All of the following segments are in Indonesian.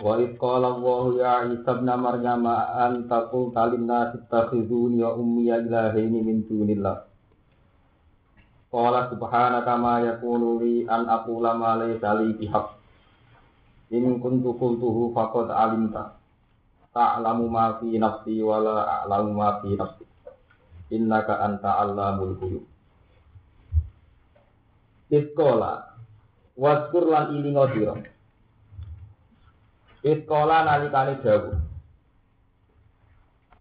Wa idh qala Allah ya Isa ibn Maryam anta qulta lin-nasi ittakhizuni wa ummi ilahaini min dunillah. Qala subhanaka ma yakunu li an aqula ma laysa li bihaq. In kuntu qultuhu faqad alimta. Ta'lamu ma fi nafsi wa la a'lamu ma fi nafsi. Innaka anta allamul ghuyub. Iskola. Waskur lan ilingo sira. Iskola nalikane dawuh.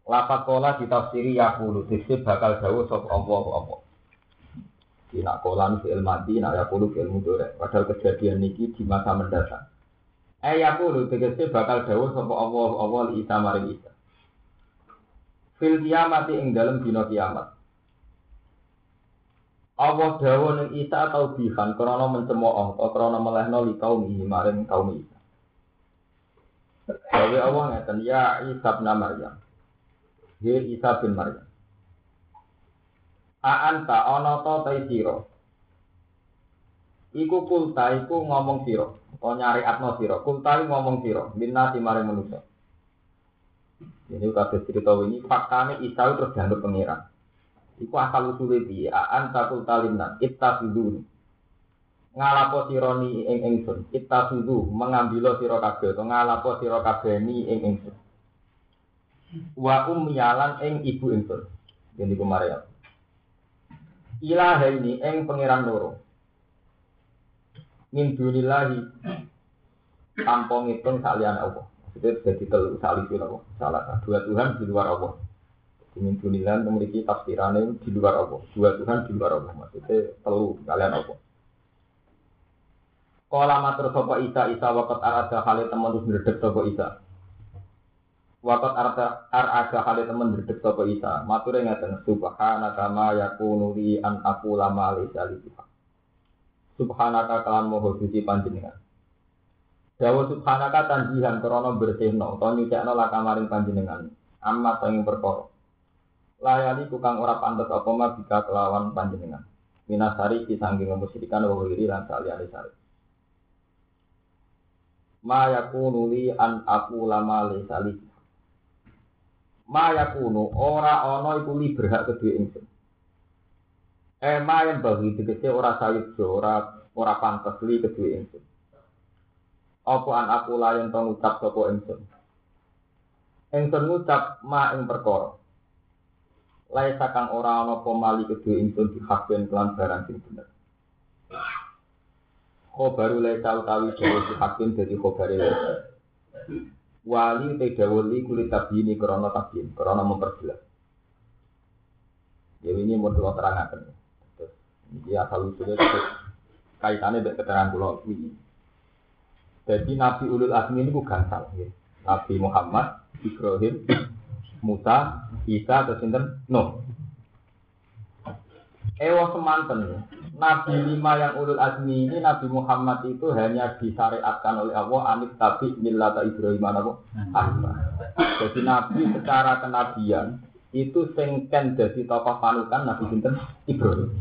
Lapat kola ditafsiri yakulu, disip bakal dawuh sop Allah apa. Tidak kolan fi'il mati, nak yakulu fi'il mudore. Padahal kejadian niki di masa mendatang. Eh yakulu, tegese bakal dawuh sop Allah Allah li isa maring isa. Fil kiamati ing dalem dina kiamat. Allah dawuh ning isa atau bihan krana mencemooh atau krana melehno li kaum maring kaum isa. Jadi Allah ngeten ya Isa bin Maryam. Dia Isa bin Maryam. Aanta ana ta ta. Iku kulta iku ngomong sira, utawa nyari atno sira. Kulta ngomong sira, minna maring manusa. Ini kabeh cerita ini faktane Isa terus dianggap pangeran. Iku asal usule piye? Aanta kulta linna ittakhiduni ngalapo sironi ing ingsun? Kita sudu mengambil sira kabeh to ngalapo sira kabeh ni ing ingsun? Wa umyalan ing ibu ingsun. Ini kemarin ilaha ini ing pangeran loro. Min dunillahi tanpa ngitung salian Allah. Itu jadi telu sali Allah. Salah dua Tuhan di luar Allah. Min dunillahi memiliki tafsirannya di luar Allah. Dua Tuhan di luar Allah. Maksudnya telu kalian Allah Kala matur sapa Isa Isa wakat arada kali temen terus ndredeg sapa Isa. Wakat arada arada kali temen ndredeg sapa Isa. Mature ngaten subhanaka ma yakunu li an aku lama laysa li Subhanaka kalam moho suci panjenengan. Dawa subhanaka tanjihan krana bersihno utawa nyucikno lakamaring panjenengan. Amma sing perkara. Layani tukang ora pantes apa ma bisa kelawan panjenengan. Minasari kisangking musyrikan wa wiri lan saliyane sari ma yakunu li an aku lama li. Sali ma yakunu ora ana iku li berhak kedue ingsun. Eh ma yang bagi tegese ora sayup ora ora pantes li kedue ingsun. Apa an aku layan to ngucap sapa ingsun? Ingsun ngucap ma ing perkara. Laisa kang ora ana apa mali kedue ingsun dihakken kelan barang sing bener khobaru laisa utawi dawa si hakim dadi khobare. Laisa wali te dawuli kulit tabini krana tabin krana memperjelas. Ya ini mau dua terangaken. Terus asal usulnya kaitannya dengan keterangan pulau ini. Jadi Nabi Ulul Azmi ini bukan salah ya. Nabi Muhammad, Ibrahim, Musa, Isa, Sinten, no. Ewa semanten ya. Nabi lima yang ulul azmi ini Nabi Muhammad itu hanya disyariatkan oleh Allah anit tapi millata Ibrahim apa? Jadi Nabi secara kenabian itu sengken jadi tokoh panutan Nabi Sinten Ibrahim.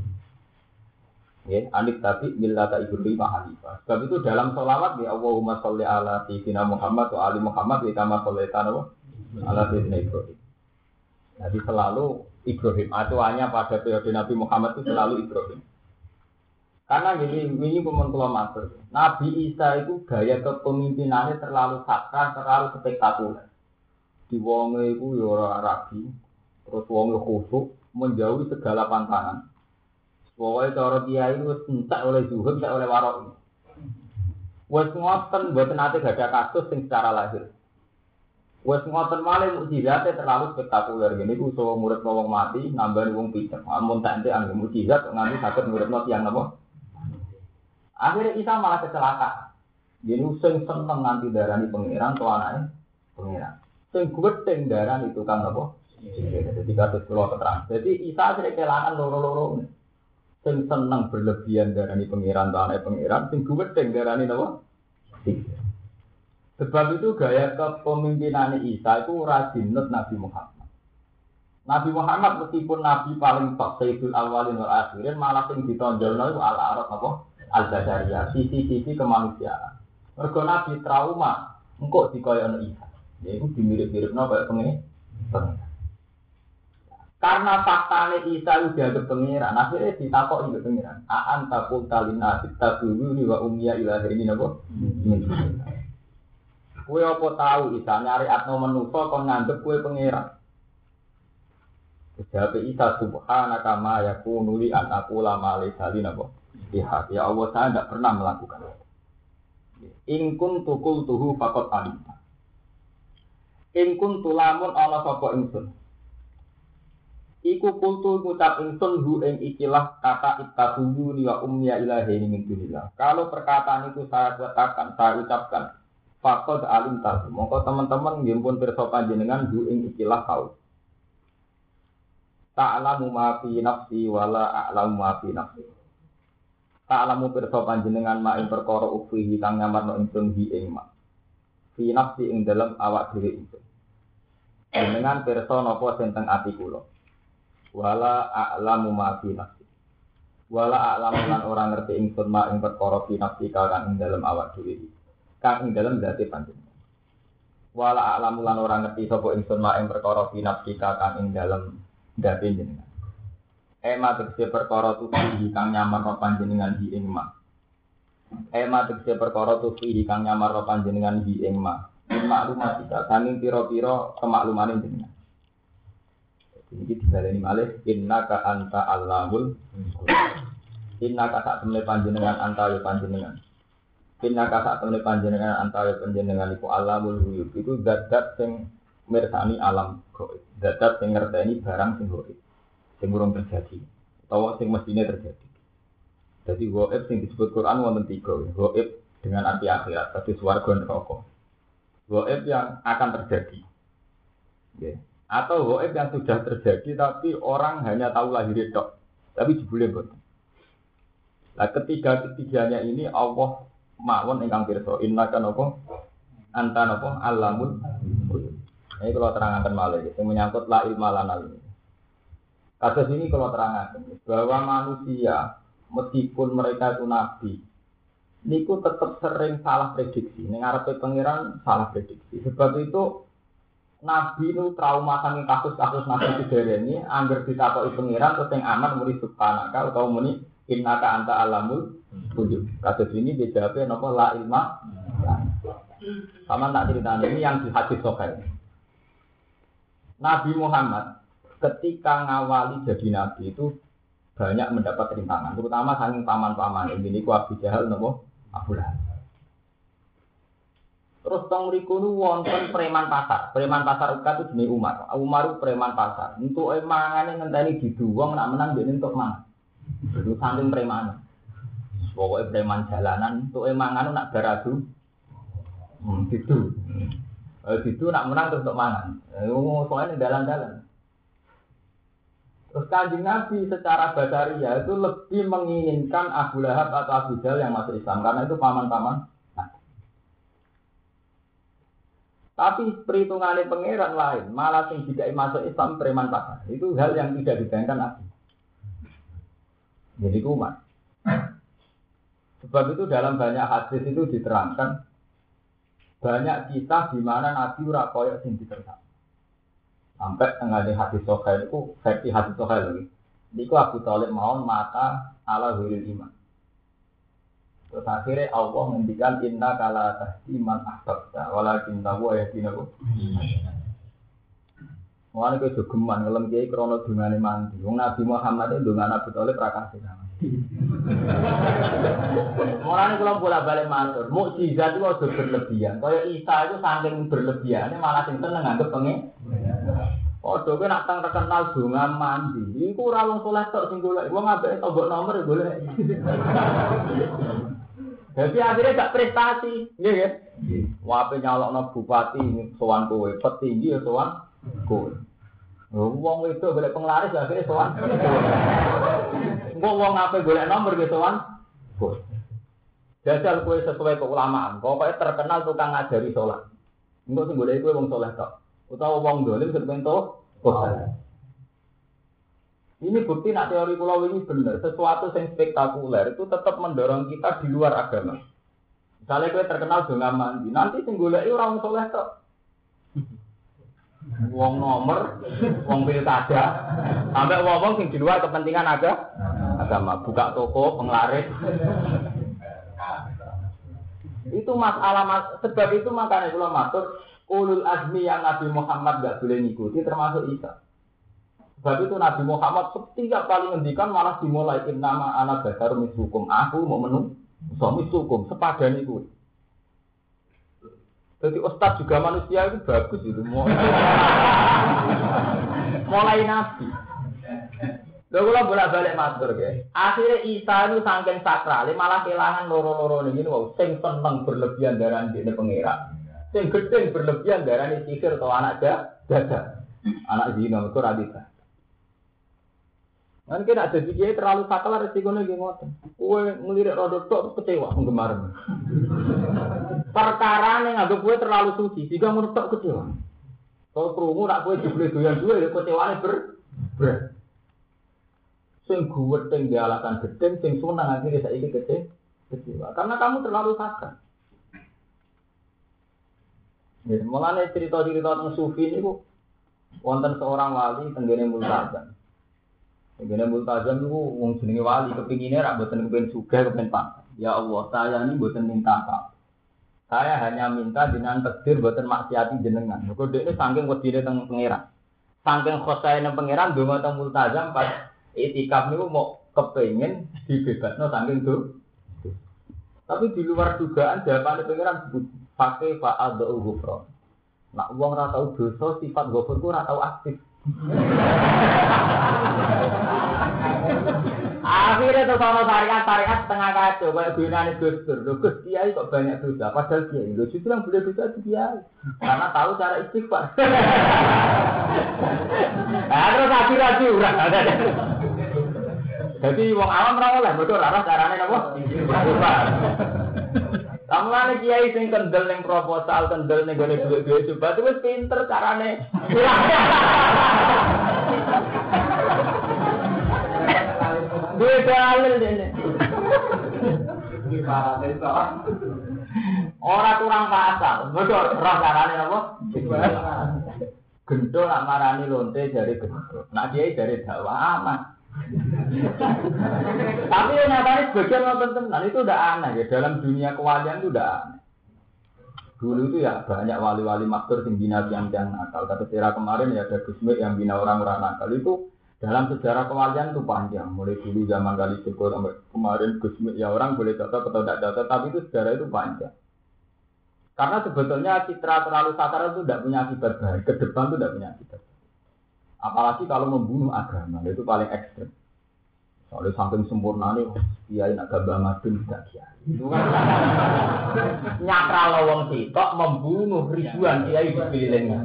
Ya, anit tapi millata Ibrahim Hanifah. Sebab itu dalam sholawat ya Allahumma sholli ala sayyidina Muhammad wa ali Muhammad wa kama shollaita ala sayyidina Ibrahim. Jadi selalu Ibrahim. Acuannya pada periode Nabi Muhammad itu selalu Ibrahim. Karena ini ini pun matur. Nabi Isa itu gaya kepemimpinannya terlalu sakral, terlalu spektakuler. Di wonge itu ya ora rabi, terus wonge khusuk, menjauhi segala pantangan. Pokoknya cara dia itu entek oleh zuhud, entek oleh warok. Wes ngoten buat nanti gak ada kasus yang secara lahir. Wes ngoten malih mukjizatnya terlalu spektakuler gini ku so murid wong mati nambah wong picek. Amun tak ente anggo mukjizat nganti saged murid tiang napa? Akhirnya Isa malah kecelakaan. Jadi sing seneng nganti darani pangeran tuh anaknya pangeran. Sing gedeng darani tukang apa? Jadi kados kula keterangan. Jadi Isa sering kelangan loro-loro. Sing seneng berlebihan darani pangeran tuh anaknya pangeran, sing gedeng darani apa? Sebab itu gaya kepemimpinan Isa itu rajinut Nabi Muhammad. Nabi Muhammad meskipun Nabi paling top Sayyidul Awalin wal Akhirin malah sing ditonjolno itu al arab apa? Al Basyariyah, sisi-sisi kemanusiaan. Mergo Nabi trauma engkau dikoyo Isa. Ya itu dimirip-miripno kayak pengen. Karena faktanya Isa itu dianggap pengiran, akhirnya ditakok juga pengiran. Aan takul talina kita dulu wa umia ilahi ini nabo. Kue apa tahu Isa nyari atno menuso kon nganggep kue pengiran. Jawab Isa subhanaka ma yakunu li an aku lama li salin apa? Lihat ya Allah saya tidak pernah melakukan itu. Ingkun tukul tuhu fakot alim. Ingkun tulamun ana sapa ingsun. Iku kultu ngucap ingsun hu ing ikilah kata ittakhudhu ni wa ummiya ilahi min dunillah. Kalau perkataan itu saya katakan, saya ucapkan, Fakod alim tahu. Mongko teman-teman ngimpun pirsa panjenengan bu ing ikilah kau. Ta'lamu ma fi nafsi wala a'lamu ma nafsi. Ta'lamu pirsa panjenengan ma ing perkara ukhihi kang nyamarno ingsun hi ing ma. Fi nafsi ing dalam awak dhewe ingsun. Jenengan pirsa napa sing teng ati kula. Wala a'lamu ma nafsi. Wala a'lamu lan ora ngerti ingsun ma ing perkara fi nafsi kang ing dalam awak iki kang ing dalem zati panjenengan. Wala a'lamu lan ora ngerti sapa ingsun mak ing perkara finafsika kang ing dalem zati jenengan. Ema tegese perkara tuhi kang nyamar panjenengan di ing mak. Ema tegese perkara tuhi kang nyamar panjenengan di ing mak. Maklumah kita, sanging piro-piro kemakluman jenengan. Ini dibaleni malih inna ka anta allahul inna ka sak temne panjenengan anta ya panjenengan Inna kata temen panjenengan antara panjenengan iku alamul huyub itu zat-zat sing mirsani alam goib. Zat-zat sing ngerteni barang sing goib. Sing urung terjadi. Atau sing mestinya terjadi. Jadi goib sing disebut Quran wonten tiga. Goib dengan arti akhirat. Tadi suarga neraka. Goib yang akan terjadi. Yeah. Atau goib yang sudah terjadi tapi orang hanya tahu lahir dok. Tapi jebule boten. Nah ketiga ketiganya ini Allah mawon ingkang pirsa. Inna kan apa anta napa? Alamul ini kalau terangkan malah yang menyangkut la ilma lana ini. Kasus ini kalau terangkan bahwa manusia meskipun mereka itu nabi niku tetap sering salah prediksi. Ning ngarepe pangeran salah prediksi. Sebab itu Nabi itu trauma saking kasus-kasus nabi ini angger ditakoki pangeran terus yang aman muni subhanaka atau muni innaka anta alamul wujud. Kasus ini dia jawabnya nopo la ilma. Sama tak cerita ini yang di hadis sokai. Nabi Muhammad ketika ngawali jadi nabi itu banyak mendapat rintangan, terutama saking paman-paman. Ini ku Abu Jahal nopo Abu Lahab. Terus tong mriku nu wonten preman pasar. Preman pasar uka itu jenis Umar. Umar preman pasar. Untuk emangane ngenteni diduwong nak menang dia untuk mangan. Itu saking preman. Pokoknya preman jalanan, untuk emangan nak beradu. Hmm, gitu. Eh, gitu nak menang terus untuk mangan. Eh, soalnya dalan-dalan. Terus kanjeng Nabi secara basaria itu lebih menginginkan Abu Lahab atau Abu Jahal yang masuk Islam karena itu paman-paman. Tapi perhitungannya pangeran lain, malah yang tidak masuk Islam preman pasar. Itu hal yang tidak dibayangkan Nabi. Jadi kumat. Sebab itu dalam banyak hadis itu diterangkan banyak kisah di mana Nabi ora koyo sing diterangkan. Sampai tengah di hadis sohail itu versi hadis sohail lagi. Niku Abu Talib mau mata ala hulil iman. Terus akhirnya Allah menghentikan inna kala tahdi man ahbabta walakin tahu ayatinaku. Mulane kowe jogeman ngelem kiai krana dungane mandi. Wong Nabi Muhammad itu dungan Abu Thalib ra kasih Mulane kula bolak-balik matur, mukjizat itu aja berlebihan. Kaya Isa itu saking berlebihannya malah sing seneng nganggep pengen. Padha kowe nak tang terkenal donga mandi. Iku ora wong saleh tok sing golek. Wong ambek tombok nomor ya golek. Jadi akhirnya gak prestasi, iya ya. Wape nyalok bupati sowan kowe, petinggi ya sowan kowe. Wong itu golek penglaris akhirnya sowan. Engko wong ape golek nomor gitu sowan. Jajal kowe sesuai keulamaan. Pokoknya terkenal tukang ngajari sholat. Engko sing golek kowe wong soleh tok. Utawa wong dolim sing pengen ini bukti nak teori pulau ini benar. Sesuatu yang spektakuler itu tetap mendorong kita di luar agama. Misalnya gue terkenal dengan mandi, nanti sing golek orang soleh kok. Wong nomor, wong pilkada, sampai wong wong sing di luar kepentingan aga, agama, buka toko, penglaris. itu masalah mas, sebab itu makanya kalau matur ulul azmi yang Nabi Muhammad gak boleh ngikuti termasuk Isa. Sebab itu Nabi Muhammad setiap kali ngendikan malah dimulai nama anak dasar misukum. Aku mau menung, so misukum, sepadan itu. Jadi ustaz juga manusia itu bagus itu. Mulai Nabi. Lha kula bolak-balik matur nggih. Akhire Isa itu saking sakral, malah kelangan loro-loro ini wow, sing seneng berlebihan darah di pengira. Sing gedeng berlebihan darah ini sihir atau anak jaga. Anak zina itu radita. Kan kena jadi kiai terlalu sakal resikonya nih ngoten. Kue ngelirik rodok tok kecewa penggemar. Perkara nih nggak kue terlalu suci, jika menurut tok kecewa. Kalau kerungu nak kue dibeli doyan dua, ya kecewa ber ber. Sing gue teng dialakan gedeng, sing senang akhirnya saya ini kece kecewa. Karena kamu terlalu sakal. Ya, mulanya cerita-cerita tentang sufi ini bu, wonten seorang wali tenggene multazam. Begini multazam itu wong jenenge wali kepinginnya rak boten kepengin juga kepengin pak. Ya Allah, saya ini boten minta apa. Saya hanya minta dengan takdir boten maksiati jenengan. Mergo dekne saking wedine teng pangeran. Saking khosaine pangeran donga teng multazam pas itikaf niku mau kepengin dibebasno saking tuh. Tapi di luar dugaan jawaban pangeran pakai Pak Ado Gufron. Nak uang ratau dosa sifat gofur ku ratau aktif. Akhirnya tuh kalau syariat syariat setengah kacau kayak gunanya Gus Dur. Gus Kiai kok banyak dosa. Padahal Kiai lo justru yang boleh dosa itu Kiai. Karena tahu cara istighfar. nah, terus akhir lagi urang. Jadi wong awam ora oleh betul arah carane napa? Istighfar. Kamane kiai sing kendel ning proposal, kendel ning gone duit-duit coba wis pinter carane. Duit dalil dene. Ora kurang pasal, betul roh carane apa? Gendol nak marani lonte dari gendol. Nak kiai dari dakwah aman. Tapi yang nyatanya sebagian nonton tenan itu udah aneh ya dalam dunia kewalian itu udah aneh. Dulu itu ya banyak wali-wali master yang bina tiang-tiang nakal. Tapi secara kemarin ya ada Gusmi yang bina orang-orang nakal itu dalam sejarah kewalian itu panjang. Mulai dulu zaman kali syukur sampai kemarin Gusmi ya orang boleh cocok atau tidak cocok. Tapi itu sejarah itu panjang. Karena sebetulnya citra terlalu satar itu tidak punya akibat baik. Ke depan itu tidak punya akibat. Apalagi kalau membunuh agama, itu paling ekstrim. Soalnya saking sempurna nih, kiai nak gabah madun tidak kiai. Itu kan nyakra lawang sitok membunuh ribuan kiai di sekelilingnya.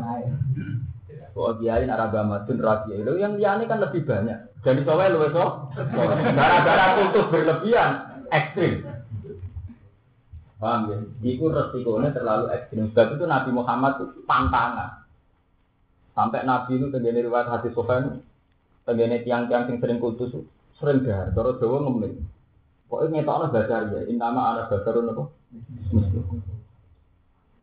Oh kiai nak gabah madun rakyat itu yang liane kan lebih banyak. Jadi soalnya lu so, gara-gara kultus berlebihan ekstrim. Paham ya? Iku resikonya terlalu ekstrim. Sebab itu Nabi Muhammad itu pantangan. Sampai Nabi itu tenggene riwayat hadis sokan, tenggene tiang-tiang yang sering kultus sering gahar, terus Jawa ngemin. Pokoknya ngetokno dasar ya, intama anak dasarun apa?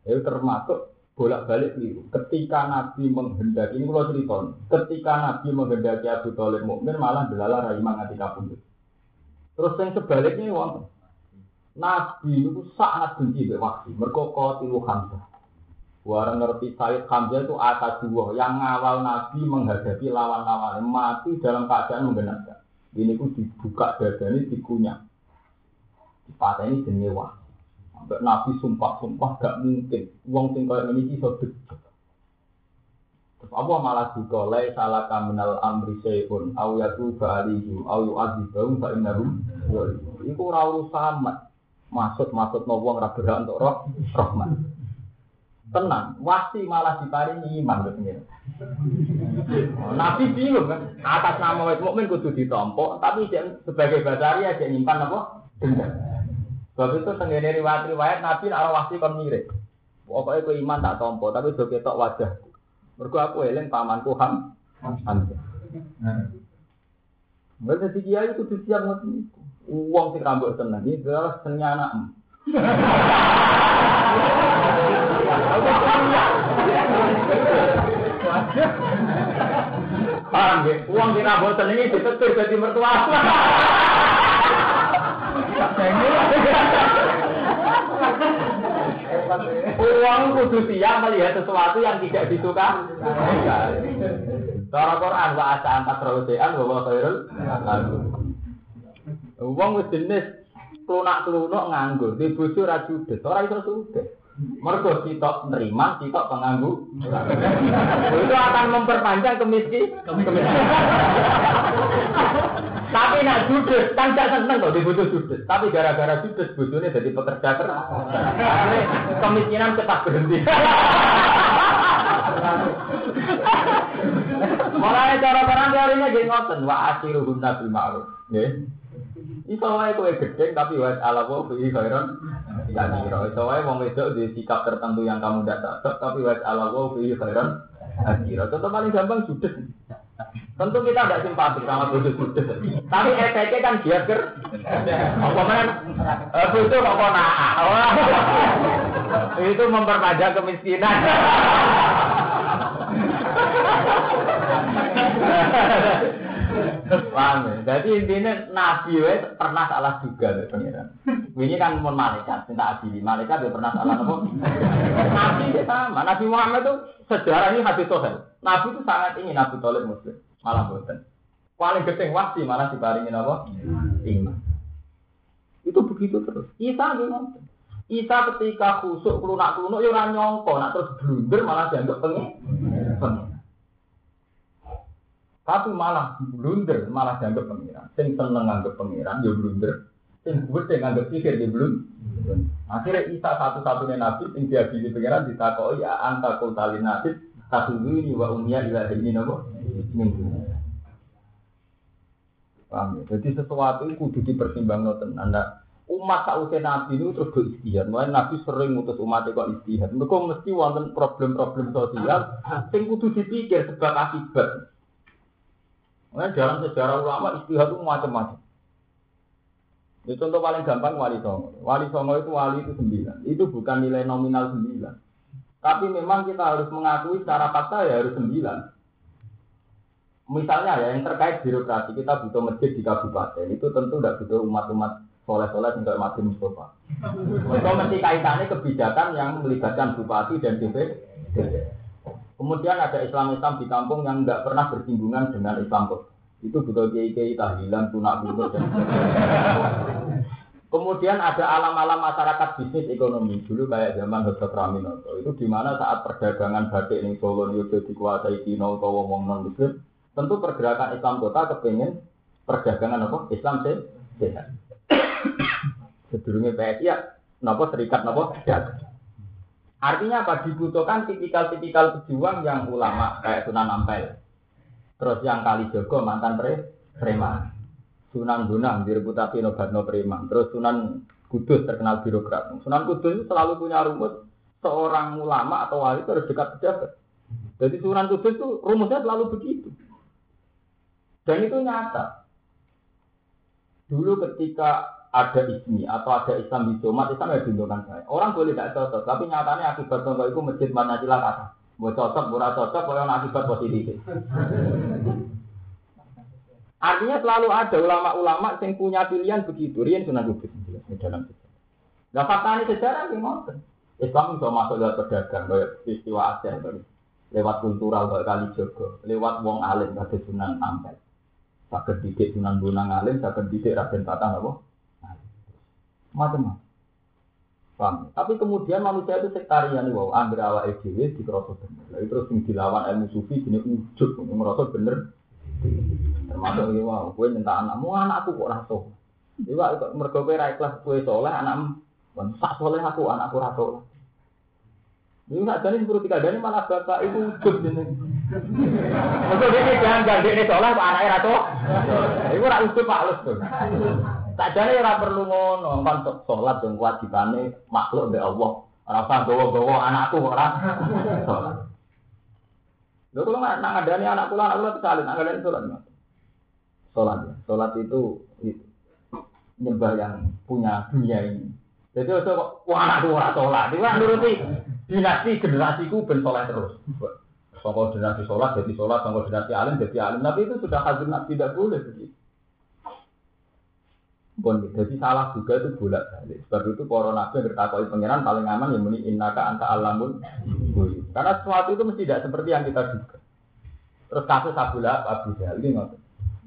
Itu termasuk bolak-balik itu. Ketika Nabi menghendaki, ini kalau cerita, ketika Nabi menghendaki Abu Talib mukmin malah delala rai mangati kapundut. Terus yang sebaliknya wong Nabi itu sangat benci mereka tilu hamzah. Warang ngerti Said Hamzah itu akad dua yang ngawal Nabi menghadapi lawan-lawan mati dalam keadaan menggenapkan. Ini pun dibuka dada ini dikunyah. Pada ini jenyewa. Sampai Nabi sumpah-sumpah gak mungkin. Uang sing kaya ini bisa bejo. Terus apa malah juga lai salah kaminal amri syai'un au yatu ba'alihi au yu'adzibahum fa'innarum Iku ora urusan Maksud maksud no wong untuk roh rahmat. Tenang, wasi malah diparingi iman gitu Nabi bingung kan, atas nama wajib mukmin kudu ditompok, tapi sebagai basaria dia nyimpan apa? Dendam. Sebab itu tenggene riwayat-riwayat Nabi arah wasi kon mirip. Pokoknya ku iman tak tompo, tapi do ketok wajah. Mergo aku eling pamanku Ham. Hamzah. Jadi kiai itu siap ngoten. Uang sing rambut seneng iki adalah anak. Paham ya? Uang rambut seneng iki ditetir dadi mertua. Uang kudu siap melihat sesuatu yang tidak disuka. Cara Quran wa asa antak rawsean wa khairul Uang wis jenis klunak-klunuk nganggur, di bojo ra judes, ora iso. Mergo sitok nerima, sitok penganggu. Itu akan memperpanjang kemiskin. Tapi nak judes, kan gak seneng kok dibutuh judes. Tapi gara-gara judes bojone jadi pekerja keras. Kemiskinan cepat berhenti. Mulai cara orang teorinya gini ngoten, wa asiruhun nabi ma'ruf. Nggih. Iso wae kowe gedhe tapi wa ala wa fi khairan ya kira. Iso wae wong wedok di sikap tertentu yang kamu tidak cocok tapi wa ala wa fi khairan kira. Contoh paling gampang judes. Tentu kita tidak simpati sama bodoh judes. Tapi efeknya kan dia ker. Apa mana? Bodoh kok nah. Itu memperpanjang kemiskinan. Paham ya? Jadi intinya Nabi we pernah salah juga loh pengiran. Ini kan mau malaikat, minta adili. Malaikat dia pernah salah nopo. Nabi dia sama. Nabi Muhammad itu sejarah ini hadis sohel. Nabi itu sangat ingin Nabi Tolib Muslim. Malah boten. Paling gede wasi malah dibaringin apa? Iman. Itu begitu terus. Isa gimana? Isa ketika khusuk kelunak kelunak ya orang nyongko, nak terus blunder malah dianggap pengen. Tapi malah blunder, malah dianggap pengiran. Sing seneng nganggap pengiran, ya blunder. Sing gede nganggap pikir dia belum. Akhirnya Isa satu-satunya nabi yang dia pilih pengiran ditakoi ya anta nabi satu ini wa umya ila ini nopo. Paham ya? Jadi sesuatu itu kudu dipertimbangkan tenan. umat sausé nabi itu terus go istihad. Mulai nabi sering mutus umat kok istihad. Mereka mesti wonten problem-problem sosial sing kudu dipikir sebab akibat. Mulai dalam sejarah ulama istihad itu macam-macam. Itu contoh paling gampang wali songo. Wali songo itu wali itu sembilan. Itu bukan nilai nominal sembilan. Tapi memang kita harus mengakui secara fakta ya harus sembilan. Misalnya ya yang terkait birokrasi kita butuh masjid di kabupaten itu tentu tidak butuh umat-umat soleh-soleh yang mati Mustafa. Itu mesti kaitannya kebijakan yang melibatkan bupati dan DPD. Kemudian ada Islam-Islam di kampung yang nggak pernah bersinggungan dengan Islam kok. Itu butuh kiai-kiai tahlilan, tunak butuh dan Kemudian ada alam-alam masyarakat bisnis ekonomi. Dulu kayak zaman Dr. Raminoto. Itu di mana saat perdagangan batik ini Solo itu dikuasai Cina atau wong non Muslim tentu pergerakan Islam kota kepingin perdagangan apa? Islam sehat. Sedurungnya PSI ya, nopo serikat nopo Artinya apa? Dibutuhkan tipikal-tipikal pejuang yang ulama kayak Sunan Ampel. Terus yang kali Jogo mantan pre preman. Sunan Bonang direputasi nobatno preman. Terus Sunan Kudus terkenal birokrat. Sunan Kudus selalu punya rumus seorang ulama atau wali itu harus dekat pejabat. Jadi Sunan Kudus itu rumusnya selalu begitu. Dan itu nyata. Dulu ketika ada ismi atau ada Islam di Jumat, Islam ya diuntukkan saya. Orang boleh tidak cocok, tapi nyatanya akibat contoh itu masjid mana silat kata. Mau cocok, mau cocok, kalau akibat positif. Artinya selalu ada ulama-ulama yang punya pilihan begitu. Rian sunnah kudus di dalam sejarah. Nah fakta ini sejarah gimana? Islam bisa masuk lewat pedagang, lewat peristiwa Aceh, lewat kultural, lewat kali Jogo, lewat wong alim, kata Sunan Ampel. Sakit didik Sunan Bonang alim, sakit didik Raden Patang, apa? Macam-macam. Paham? Tapi kemudian manusia itu sektarian wow, awal EDW di kerosot bener. Lalu terus yang dilawan ilmu sufi jenis ujuk, merosot bener. Termasuk ini wow, gue minta anakmu, anakku kok raso. Iwa mereka kue kelas kue soleh, anakmu sak soleh aku anakku ratu. Ini nggak jadi sepuluh tiga dari malah bapak itu ujub jadi. Maksud ini jangan ganti ini pak anaknya ratu. Ibu rak ujub pak lus tuh. Tak jadi ora perlu ngono kan sholat yang kewajibannya makhluk dari Allah. Rasa bawa-bawa anakku orang sholat. Lalu kalau nggak nang ada nih anak pulang, anak pulang tersalin, nggak ada sholat. Sholat, ya. sholat itu nyembah yang punya dunia ini. Jadi kok wah anakku ora sholat, itu kan nuruti dinasti generasiku ben soleh terus. Songkol dinasti sholat jadi sholat, songkol dinasti alim jadi alim. Tapi itu sudah hadir tidak boleh begitu. Bon, jadi salah juga itu bolak balik. Sebab itu para nabi bertakoi pangeran paling aman yang muni innaka anta alamun. Karena sesuatu itu mesti tidak seperti yang kita duga. Terus kasus Abu Lahab, Abu Jahal ini.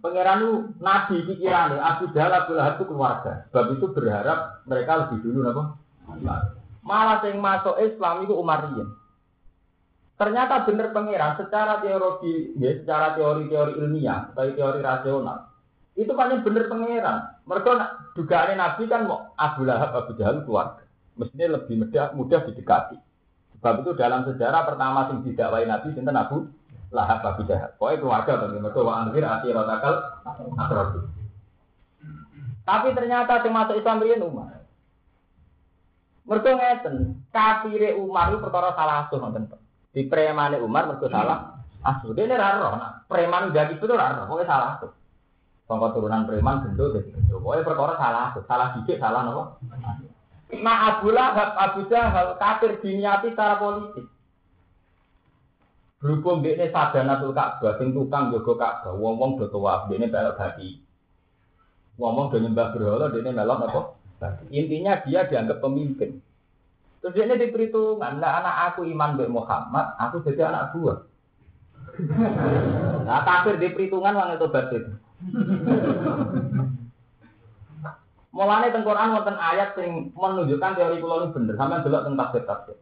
Pangeran itu nabi pikiran Abu Jahal, Abu Lahab itu keluarga. Sebab itu berharap mereka lebih dulu apa? Malah yang masuk Islam itu Umariyah. Ternyata benar pangeran secara teori, ya, secara teori-teori ilmiah, atau teori rasional, itu kan benar pangeran. Mereka dugaan Nabi kan mau Abu Lahab, Abu Jahal keluarga. Mestinya lebih mudah, mudah didekati. Sebab itu dalam sejarah pertama yang didakwai Nabi sinten Abu Lahab Abu Jahal. Pokoknya keluarga tapi mereka wa anzir rotakal atrofi. Tapi ternyata yang masuk Islam ini Umar. Mereka ngeten, kafire Umar itu perkara salah asuh nonton. Di premane Umar mereka salah asuh. Ini raro, nah, preman jadi itu raro, pokoknya salah asuh. Sangka turunan preman gendut jadi gendut. Pokoknya perkara salah salah dikit, salah nopo. Nah Abu Lahab, Abu Jahal, kafir diniati secara politik. Berhubung dia sadanatul Ka'bah, sing tukang jogo Ka'bah, wong-wong do tawaf, dia belok hati. Wong-wong do nyembah berhala, ini melok apa? Intinya dia dianggap pemimpin. Terus dia ini diperhitungan, nah anak aku iman be Muhammad, aku jadi anak buah. Nah kafir di perhitungan wong itu batin. Mulane teng Quran wonten ayat yang menunjukkan teori kula ini bener, sampean delok teng tafsir.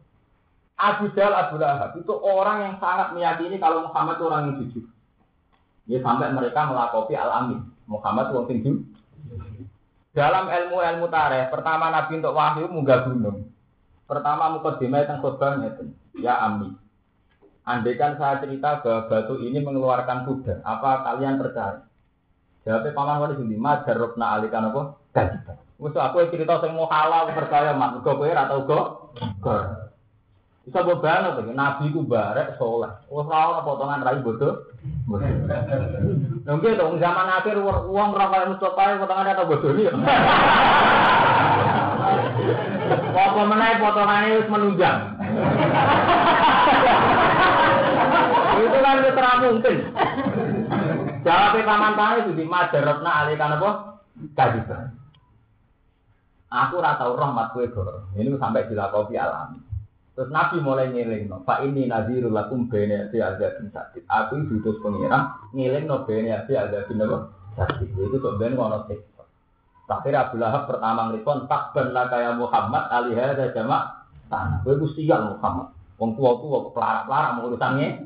Abu Jahal Abu Lahab itu orang yang sangat meyakini kalau Muhammad itu orang yang jujur. Ya sampai mereka melakopi al-amin. Muhammad itu yang jujur. Dalam ilmu-ilmu tareh, pertama Nabi untuk wahyu munggah gunung. Pertama mukadimah tentang khutbah itu, ya Ami. Andaikan saya cerita bahwa batu ini mengeluarkan kuda, apa kalian percaya? Jawabnya paman wali sini, majar rokna alikan apa? Kajiban. Musuh aku cerita sing mau halal percaya mat, gue kowe atau gue? Bisa beban apa? Nabi ku barek soleh. Wes ora potongan rai bodoh. Nggih dong zaman akhir uang ora kaya Mustofa potongan atau bodoh iki. Apa meneh potongane wis menunjang. Itu kan wis mungkin. Jawabnya paman paman itu di majarotna alikan apa? Kajiban. Aku rata rahmat kue gor. Ini sampai dilakopi alami. Terus Nabi mulai ngiling no. Pak ini nadirul lakum bene si ada bin sakit. Aku diutus pengira ngiling no bene si ada bin? Sakit. Itu sebenarnya ngono sih. Terakhir Abu Lahab pertama ngelipon tak benar kayak Muhammad alihah ada jamak tanah. Gue gue sial Muhammad. Wong tua tua pelarak mau urusannya.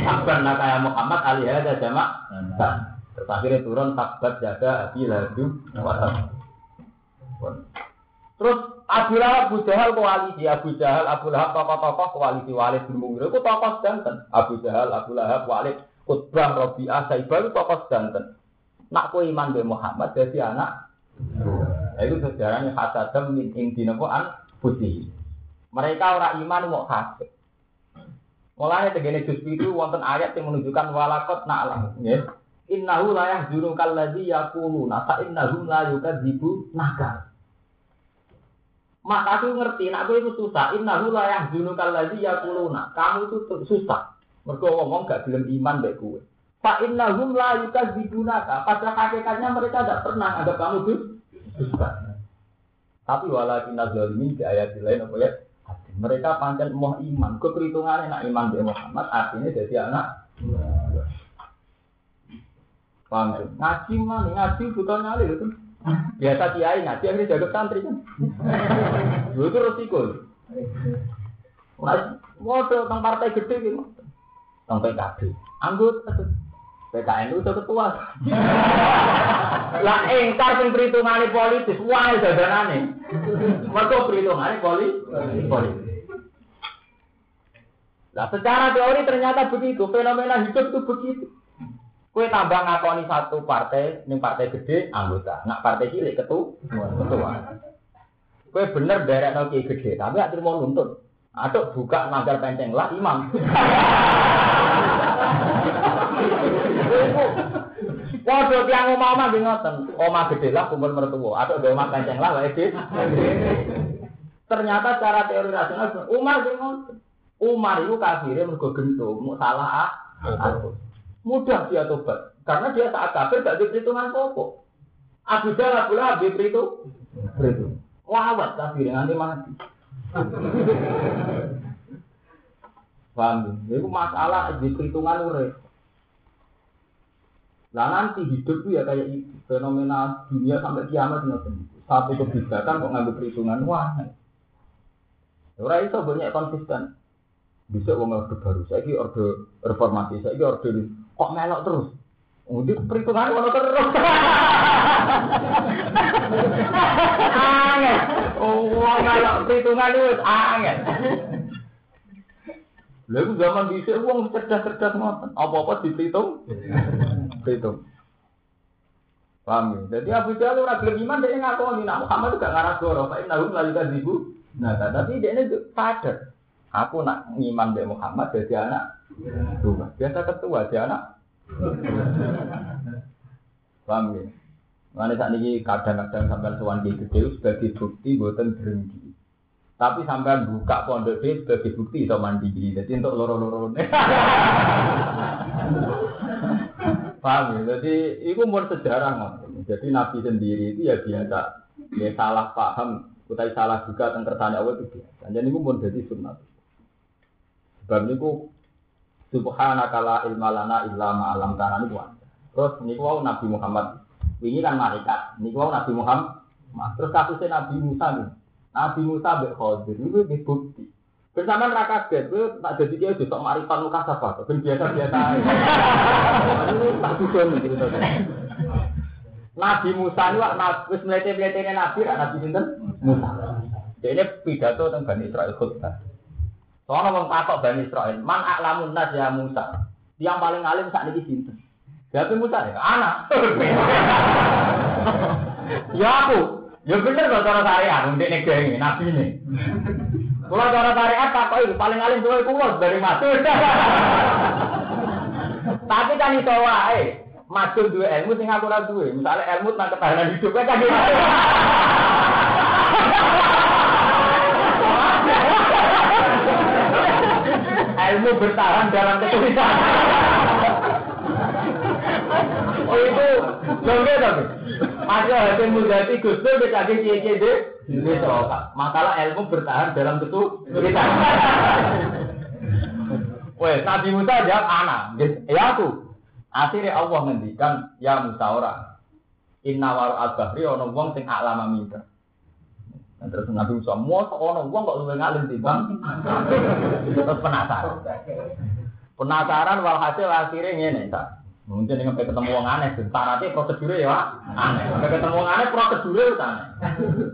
Tak benar kayak Muhammad alihah ada jamak tanah. Terus akhirnya turun takbat jaga Abi Lahab. Terus Abu Lahab, Abu Jahal koalisi, Abu Jahal, Abu Lahab tokoh-tokoh koalisi Walid bin Mughirah itu tokoh sedanten. Abu Jahal, Abu Lahab, Walid, Utbah, Robi'ah, Saibah itu tokoh sedanten. Nak ku iman be Muhammad jadi anak. Nah, itu sejarahnya hasadam min indina an putih. Mereka orang iman mau hasad. Mulanya tegene juz itu wonten ayat yang menunjukkan walakot na'lam. Ya. Innahu la yahzunukal ladzi yaquluna fa innahum la yukadzibu nakal. Mak aku ngerti, nak aku itu susah. Inna la yahzunu kallazi yaquluna. Kamu itu susah. Mergo ngomong gak gelem iman baik gue. Fa innahum la yukadzibunaka. Pada hakikatnya mereka tidak pernah ada kamu tuh susah. Tapi walakin zalimin di ayat lain apa ya? Mereka pancen mau iman. Keperhitungannya nak iman di Muhammad artinya jadi anak. Paham Ngaji mana? Ngaji bukan nyali itu. Biasa kiai ngaji akhirnya jaga santri kan. Itu resiko. Mau tentang partai gede gitu. Tentang PKB. Anggota PKN itu ketua. Lah engkar sing perhitungane politis, wae dadanane. Mergo perhitungane poli politis. Nah, secara teori ternyata begitu, fenomena hidup itu begitu. Kue tambah ngakoni satu partai, ini partai gede, anggota. Nak partai cilik, ketua. ketua. Kue bener derek no gede, tapi akhirnya mau nuntut. Aduk buka nagar penceng lah, imam. Waduh, tiang omah di ngoten. Omah gede lah, kumpul mertua. Aduk di omah penceng lah, lah Ternyata secara teori rasional, Umar di ngoten. Umar itu kafirnya mergo gento, mau salah ah. Mudah dia tobat. Karena dia saat kafir gak diperhitungan pokok. Abu Jalal pula Habib itu berhitung. Wawat kafir nanti mati. Paham Itu masalah di perhitungan urip. Nah nanti hidup itu ya kayak itu. Fenomena dunia sampai kiamat ngoten. Satu kebijakan kok ngambil perhitungan wah. Ora itu banyak konsisten. Bisa wong orde baru, saya orde reformasi, saya orde kok melok terus. Udah perhitungan ngono terus. Angel. Oh, melok perhitungan itu angel. Lalu zaman bisa uang cerdas-cerdas ngoten. Apa-apa dihitung. Dihitung. Paham ya? Jadi Abu Jahal ora gelem iman dia ngakoni nak Muhammad juga ngarah goro, Pak Inna hum la yukadzibu. Nah, tapi dia ini sadar. Aku nak ngiman be Muhammad jadi anak rumah. Biasa ketua dia anak. Paham ya? Mana saat ini kadang-kadang sampai tuan di gede sebagai bukti buatan berhenti. Tapi sampai buka pondok sebagai bukti itu mandi. Jadi untuk loro-loro. Paham ya? Jadi itu mau sejarah Jadi Nabi sendiri itu ya biasa. Ya salah paham, kita salah juga tentang kersane Allah itu biasa. Jadi itu mau jadi sunnah. Sebab niku subhanaka la ilma lana illa ma 'allamtana niku. Terus niku wau Nabi Muhammad. Ini kan malaikat. Niku wau Nabi Muhammad. Terus kasusnya Nabi Musa nih. Nabi Musa mbek Khadir niku bukti. Bersama ra kaget, kowe tak dadi kiai besok marifat muka sapa, ben biasa-biasa ae. Tak susun iki Nabi Musa ini wis mlete-mletene nabi, nabi sinten? Musa. Ini pidato tentang Bani Israel khutbah. Soalnya wong takok Bani Israel, man aklamun nas ya Musa. Yang paling alim saat ini sinten? Jadi Musa ya, anak. ya aku. Ya bener kok cara untuk nek ini, nabi ini. Kalau cara syariat takok itu paling alim tuh kulo dari masuk. Tapi kan itu wae. Masuk dua ilmu sing aku ora duwe. Misale ilmu tentang ketahanan hidup kan gitu. ilmu bertahan dalam kesulitan. oh itu lombe tapi. Masih hasil mudati Gustur kita lagi cie deh. Masalah ilmu bertahan dalam kesulitan. Wes Nabi Musa jawab anak, ya aku. Akhirnya Allah ngendikan ya Musa ora. Inna waru al-bahri ono wong sing aklama minta. Nah, terus Nabi Musa, mau ono uang kok luwih ngalim bang. Terus penasaran. Penasaran walhasil akhirnya ngene. Mungkin dengan ketemu wong aneh, syaratnya prosedurnya ya aneh. Sampai ketemu wong aneh prosedurnya itu aneh.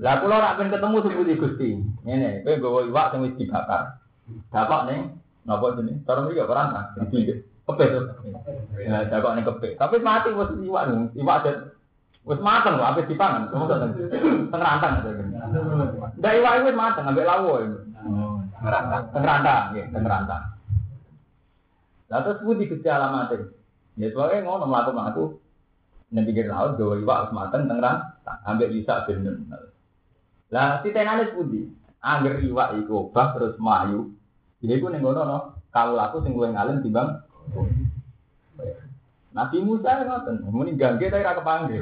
Lah kula ora ben ketemu sebut di Gusti. Ngene, kowe nggawa iwak sing wis dibakar. Dapat ning napa jenenge? Cara mriki ora ana. Kepek. Ya, dapat ning kepek. Tapi mati wis iwak, iwak Wis mateng kok ape dipangan. Teng rantang. Ndak iwak wis mateng ambek lawo. Ngerantang. Teng rantang, nggih, teng rantang. Lah terus budi Gusti alamate. Ya soalnya ngono mlaku-mlaku ning pinggir laut gawe iwak wis mateng teng rantang ambek bisa bener. Lah titenane budi. Angger iwak iku obah terus mayu. Iku ning ngono no. Kalau laku sing luwih ngalim timbang Nabi Musa ya ngoten, muni gangge tapi ora kepanggih.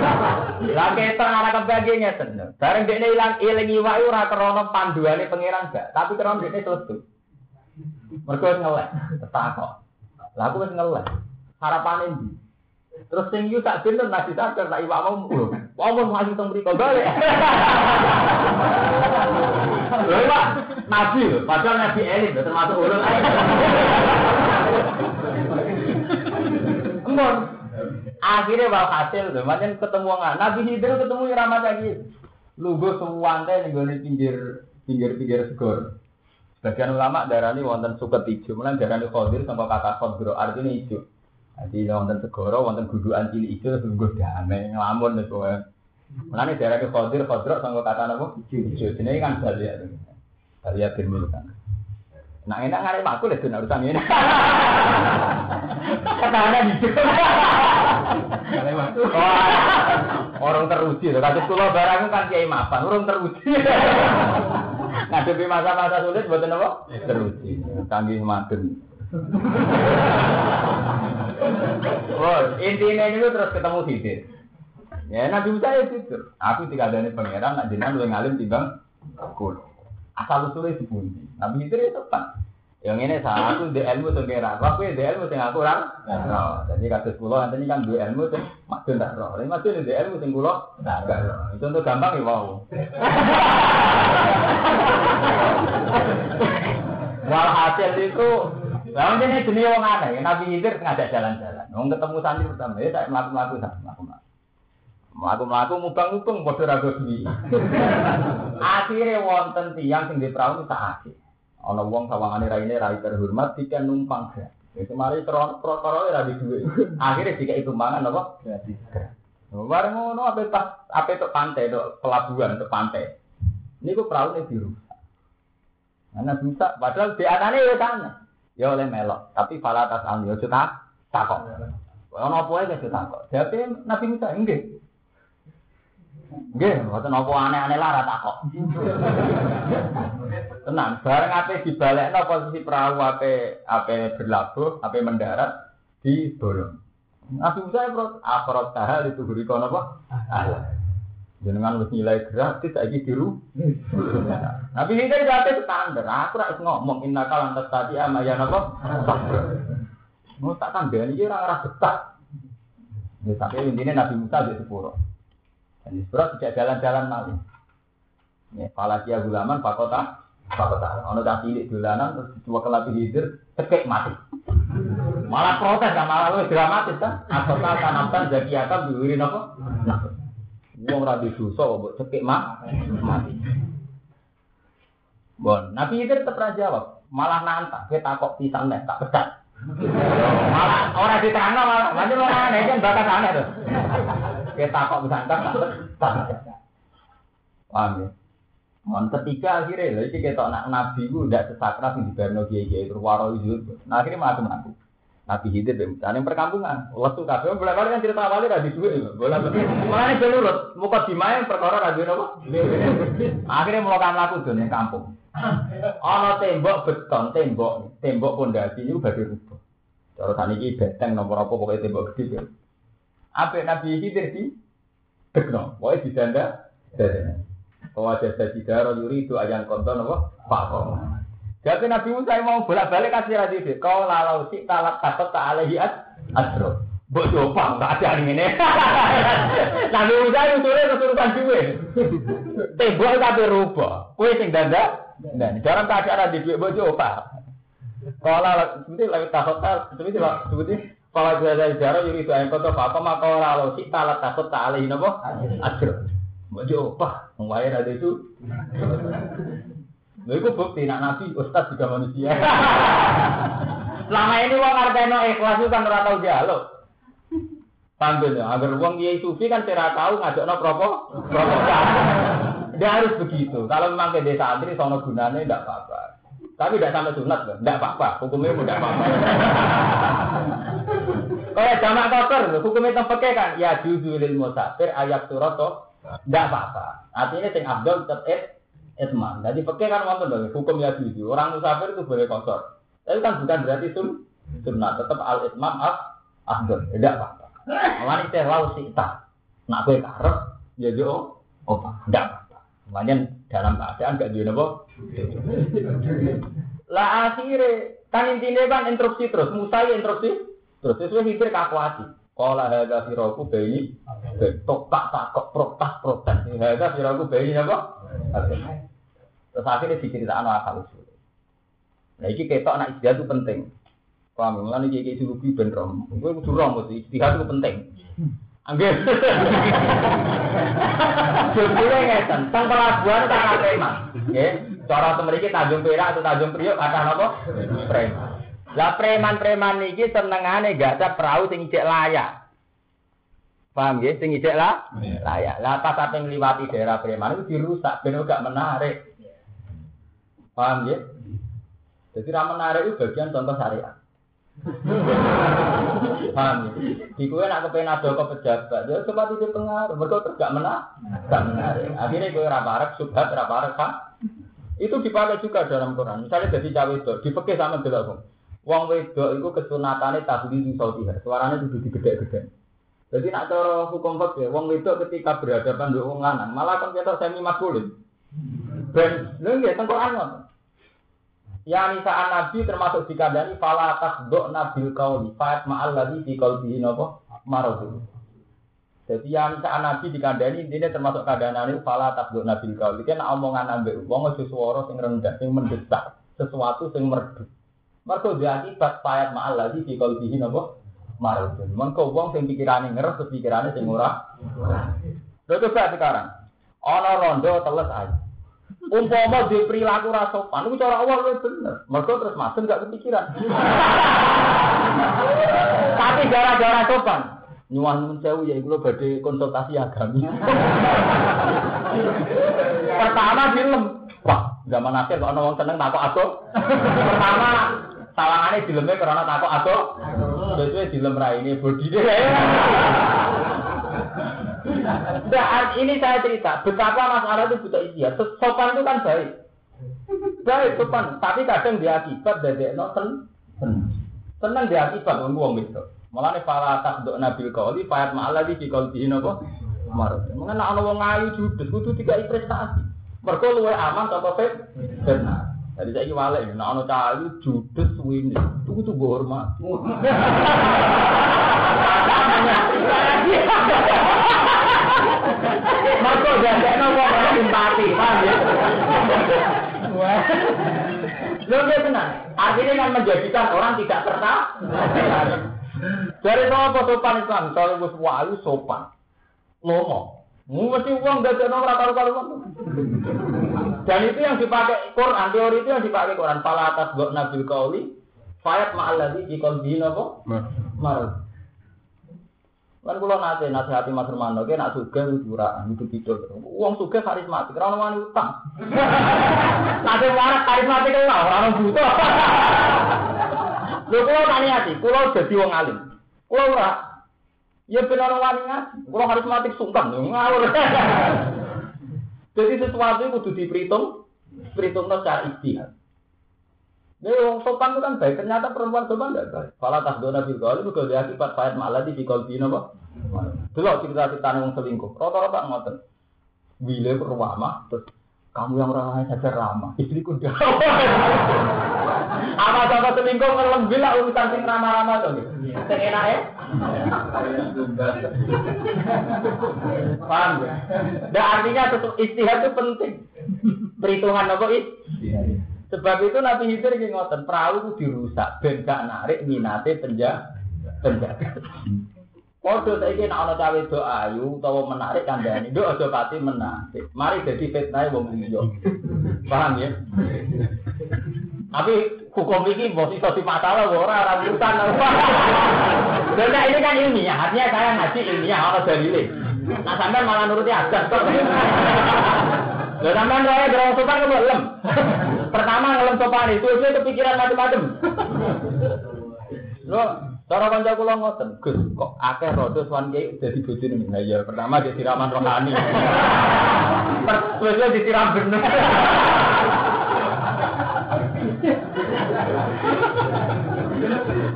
Lah ketok ora kepanggih ngeten. Bareng dekne ilang eling iwak ora krana panduane pangeran gak, tapi krana dekne selesai. Mergo ngelek, takok. Lah aku wis ngelek. Harapane ndi? Terus sing yu tak pinter nasi sadar tak iwak mau lho. Wong maju teng mriko balik. Lho Pak, Nabi padahal Nabi elit termasuk ulul Mun. Akhirnya hasil, macam ketemu nggak? Nabi Hidir ketemu Irama lagi. Lugu semuanya nih gue pinggir pinggir pinggir segor. Bagian ulama darah ini wonten suket hijau, mulai darah ini khodir sampai kata khodro artinya hijau. Jadi wonten segoro, wonten guduan cilik hijau, sungguh damai ngelamun nih gue. Mulai darah ini khodir khodro sampai kata apa? Hijau. Ini kan balia, balia firmil kan. Nah enak ngarep aku lho dene urusan ini. Katanya gitu. Orang teruji lho, kados kula barang kan kiai mapan, orang teruji. Ngadepi masa-masa sulit buat apa? Teruji. Canggih madun. Oh, intinya itu terus ketemu Khidir. Ya, Nabi Musa itu. Aku tidak ada pangeran, nak jenengan lu ngalim timbang aku asal usulnya sepundi. Nabi itu itu kan. Yang ini saya aku di ilmu sengkera, aku di ilmu sing aku orang. Nah, jadi kasus pulau nanti kan di ilmu sing maksud tak roh. Ini maksud di ilmu sing pulau tak roh. Itu untuk gampang ya wow. Walhasil itu Lalu ini jenis orang aneh, Nabi Hidir ngajak jalan-jalan. Mau ketemu santri pertama, ya saya melaku-melaku sama. Melaku-melaku mubang-mubang bodoh ragu duwi. Akhirnya wonten tiang sing di perahu tak akhir. Ana wong sawangane raine rai terhormat tiga numpang. Itu mari perkara ora di duwe. Akhirnya jika itu mangan apa? Gratis. Bareng ngono ape pas ape tok pantai tok pelabuhan tok pantai. Niku perahu ini biru. Karena bisa, padahal di anane ya sana. Ya oleh melok, tapi falatas al yo tak takok. Ono apa ae takok. Jadi Nabi Musa enggak. Nggih, mboten apa aneh-aneh lah takok. Tenang, bareng ape dibalekno posisi perahu ape ape berlabuh, ape mendarat di bolong. Nabi Musa akhirot tahal itu guri kono apa? Jenengan wis nilai gratis saiki diru. Nabi ini dari date standar. Aku ora ngomong inna kalan tadi ama ya napa? Mau tak tambah ini ora ora betah. Ya tapi intinya Nabi Musa di sepuro. Dan di surat tidak jalan-jalan maling. Ya, pala dia gulaman pakota, pakota. Ono cah cilik dolanan terus dua kelati hidir, cekek mati. Malah protes kan malah lebih dramatis kan. Atau tak tanamkan akan diwirin apa? Nah, uang rabi dosa kok cekek mah mati. Bon, Nabi Hidir tetap jawab, malah nantang, kita kok pisang tak pecat. malah orang diterangno malah, macam orang aneh kan bakat aneh tuh. Kita kok bisa tak Paham ya? Mohon ketiga akhirnya, lha iki ketok nak nabi ku ndak sesakra sing dibarno kiai-kiai terwaro itu. Nah akhirnya malah mengaku. Nabi Hidir ben yang perkampungan. Lesu kabeh boleh kali kan cerita awalnya ra duwe. Boleh. Mulane penurut, muka dimain perkara ra duwe napa? Akhirnya melakukan laku don kampung. Ana tembok beton, tembok, tembok pondasi niku badhe rubuh. Cara saniki benteng nomor apa pokoknya tembok gede. Apa Nabi Khidir di Dekno, pokoknya didanda Bahwa jasa jidara yuri itu ayang konton apa? Pak Jadi Nabi Musa mau bolak-balik kasih radhi itu. Kau lalau si talat takut tak alaihi adro. Bok coba nggak ada yang ini. Nabi Musa itu sudah kesurupan juga. Tembok tapi rubah. Kue sing danda. Nah, dalam keadaan di duit bok coba. Kalau seperti lagi takut tak, seperti seperti kalau ada jarak yuri itu engkau tuh apa maka lo sih talat takut tak alih nopo Baju apa? Mengwayar ada itu. Lalu itu bukti nak nabi ustad juga manusia. Selama ini uang arteno ikhlas itu kan ora tau dialog. Panggilnya, agar uang dia sufi kan tidak tahu ngajak no propo. Dia harus begitu. Kalau memang ke desa antri, sono gunanya tidak apa-apa. Tapi tidak sampai sunat, tidak apa-apa. Hukumnya tidak apa-apa. Kayak jamak kotor, hukumnya tempat kan. Ya juzu lil musafir ayat surat tidak apa-apa. Artinya sing abdul tetap et etman. Jadi pakai kan wonten lho, hukum ya juzu. Orang musafir itu boleh kotor. Tapi kan bukan berarti sun sunnah. Tetap al etman ab abdul. Tidak apa-apa. Malah itu lau sita. Nak gue karep, ya jo, oh, tidak apa-apa. Makanya dalam keadaan gak dia nopo. Lah akhirnya kan intinya kan instruksi terus, Musa instruksi terus sesuai hibir kakuati. Kala hadza firaku bayi tok tak takok protes protes. Hadza firaku bayi apa? Terus akhirnya diceritakan asal usul. Nah ini ketok anak istiadat itu penting. Paham? Mulane iki iki sulubi ben rom. Kowe kudu rom mesti istihad itu penting. Anggih. Jebule ngeten, teng pelabuhan cara preman. Nggih, cara temeriki Tanjung Perak atau Tanjung Priok kata napa? Preman. Lah preman-preman niki senengane gak ada perahu sing ijek layak. Paham nggih? Sing ijek lah layak. Lah pas sampe ngliwati daerah preman itu dirusak ben gak menarik. Paham nggih? Jadi ra menarik itu bagian contoh syariat. Paham ya? Di kue nak kepengen ada ke pejabat, ya coba itu pengaruh. Mereka terus gak menang, gak menarik. Akhirnya kue raparek, subhat, raparek, ha? Itu dipakai juga dalam Quran. Misalnya jadi cawe itu, dipekeh sama belakang. Wong wedok itu kesunatannya tabli di Saudi. Suaranya itu digede-gede. Jadi nak cara hukum fakir, wong wedok ketika berhadapan dengan wong lanang, malah kan kita semi maskulin. Ben, lho nggih teng Quran Ya nisaan Nabi termasuk dikandani fala tasdok nabil kauli fa'at ma'al ladhi di qalbihi napa maradu. Jadi ya nisaan Nabi dikandani ini termasuk ini fala tasdok nabil kauli. Kan omongan ambek wong swara sing rendah sing mendesak, sesuatu sing merdu. Mergo dia akibat fa'at ma'al ladhi di qalbihi napa maradu. Mengko wong sing pikirane ngeres pikirane sing ora. Lha coba sekarang. Ana rondo teles aja. Umpama di perilaku rasopan, itu cara awal itu bener. Mereka terus masuk gak kepikiran. Tapi gara-gara sopan, nyuwun nun sewu ya iku badhe konsultasi agami. Pertama film, wah zaman akhir kok ana wong seneng takok aku. Pertama sawangane dileme karena takok aku. Terus dilem raine bodine. Nah, ini saya cerita betapa masalah itu butuh iya. Sopan itu kan baik. Baik sopan, tapi kadang dia akibat dari no sen seneng dia akibat wong itu. Malah nih pala tak dok nabil kauli, payat malah di kau di nopo marut. Mengenai wong ayu judes, kudu tiga prestasi. Mereka luwe aman atau fit benar. Jadi saya ini nah anak cahayu judes ini, itu kudu hormat. Mergo dadekno wong simpati, paham ya? Lho tenang, artinya kan menjadikan orang tidak tertarik. Dari apa sopan Islam, kalau wis wayu sopan. Lomo. Mesti uang dadekno ora karo-karo. Dan itu yang dipakai Quran, teori itu yang dipakai Quran. Fala atas gok nabil kauli, fayat ma'alladhi di kolbi apa? Marut. Kan kula nate nasihati Mas Hermano, ke nak sugih ora itu tidur. Wong sugih karismatik, ora wani utang. Nate waras karismatik ora ora butuh. Lho kula tani ati, kula dadi wong alim. Kula ora. Ya benar wani ngaji. Kula karismatik sungkan ngawur. Jadi sesuatu itu kudu diperhitung, perhitungnya secara istihad. Nih wong sopan itu kan baik, ternyata perempuan sopan tidak baik. Fala tasdona bil qawl itu dia akibat fa'id malah di qalbi napa? Delok cerita-cerita wong selingkuh. Rata-rata ngoten. Wile perwama terus kamu yang ramah saja ramah, istriku dah. Apa sama selingkuh ngelem bila urusan sing ramah-ramah tuh gitu. Sing enak ya. Paham ya? Dan artinya istihad itu penting. Perhitungan apa itu? Sebab itu Nabi Hidir ini ngoten, perahu itu dirusak, ben narik minate penjaga. penjaga. Kodo saya ingin anak cawe do ayu, atau menarik kandani, do aja pati menarik. Mari jadi fitnah wong liya. Paham ya? Tapi hukum ini bos di masalah ora rambutan. Dan ini kan ilmiah, artinya saya ngaji ilmiah orang dalile. Nah sampai malah nuruti adat kok. Lah sampean raya gerong sopan kok lem. Pertama ngelem sopan itu itu kepikiran macam-macam. Lo cara kanca kula ngoten, Gus, kok akeh rodo swan kiai dadi bojone. Lah ya pertama dia siraman rohani. Terus disiram bener.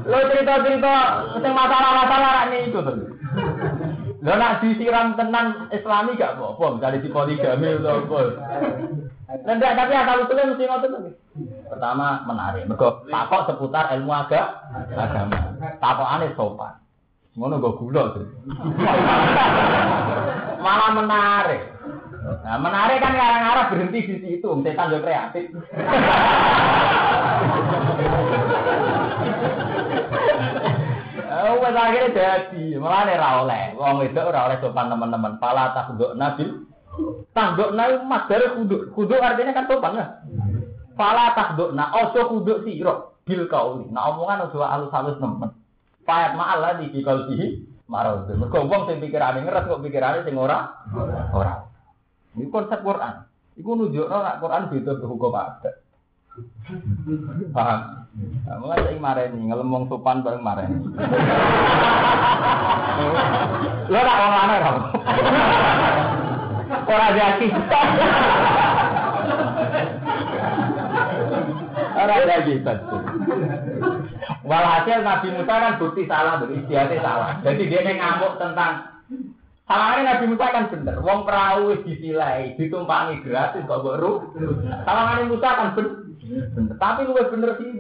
Lo cerita-cerita sing masalah-masalah ini itu tuh. Lah nak disiram tenan Islami gak apa-apa, misalnya di poligami atau apa. Nah, tapi asal usulnya mesti ngotot lagi. Pertama menarik, mergo takok seputar ilmu agama. agama. Takokane sopan. Ngono go gula tuh. Malah menarik. Nah, menarik kan ngarang-ngarang berhenti di situ, setan juga kreatif. wis akhire dadi, mulane ra oleh. Wong wedok ora oleh sopan teman-teman. Pala takduk nabil. Takduk nabi masdar kudu. Kudu artinya kan sopan ya. Pala takduk na ojo kudu sira bil kauli. Nah omongan ojo halus-halus nemen. Payat ma'ala di kikal sihi marau. Mergo wong sing pikirane ngeres kok pikirane sing ora ora. Ini konsep Quran. Iku nunjukno nek Quran beda hukum adat. Paham? Nah, mulai saya mareni, ngelemong sopan bareng mareni. Lo tak orang mana kamu? Orang jadi. Orang jadi Walhasil Nabi Musa kan bukti salah, beristiadatnya salah. Jadi dia ngamuk tentang sama ini Nabi Musa kan bener. Wong perahu disilai, ditumpangi gratis kok baru. Sama ini Musa kan bener. Tapi lu bener sih.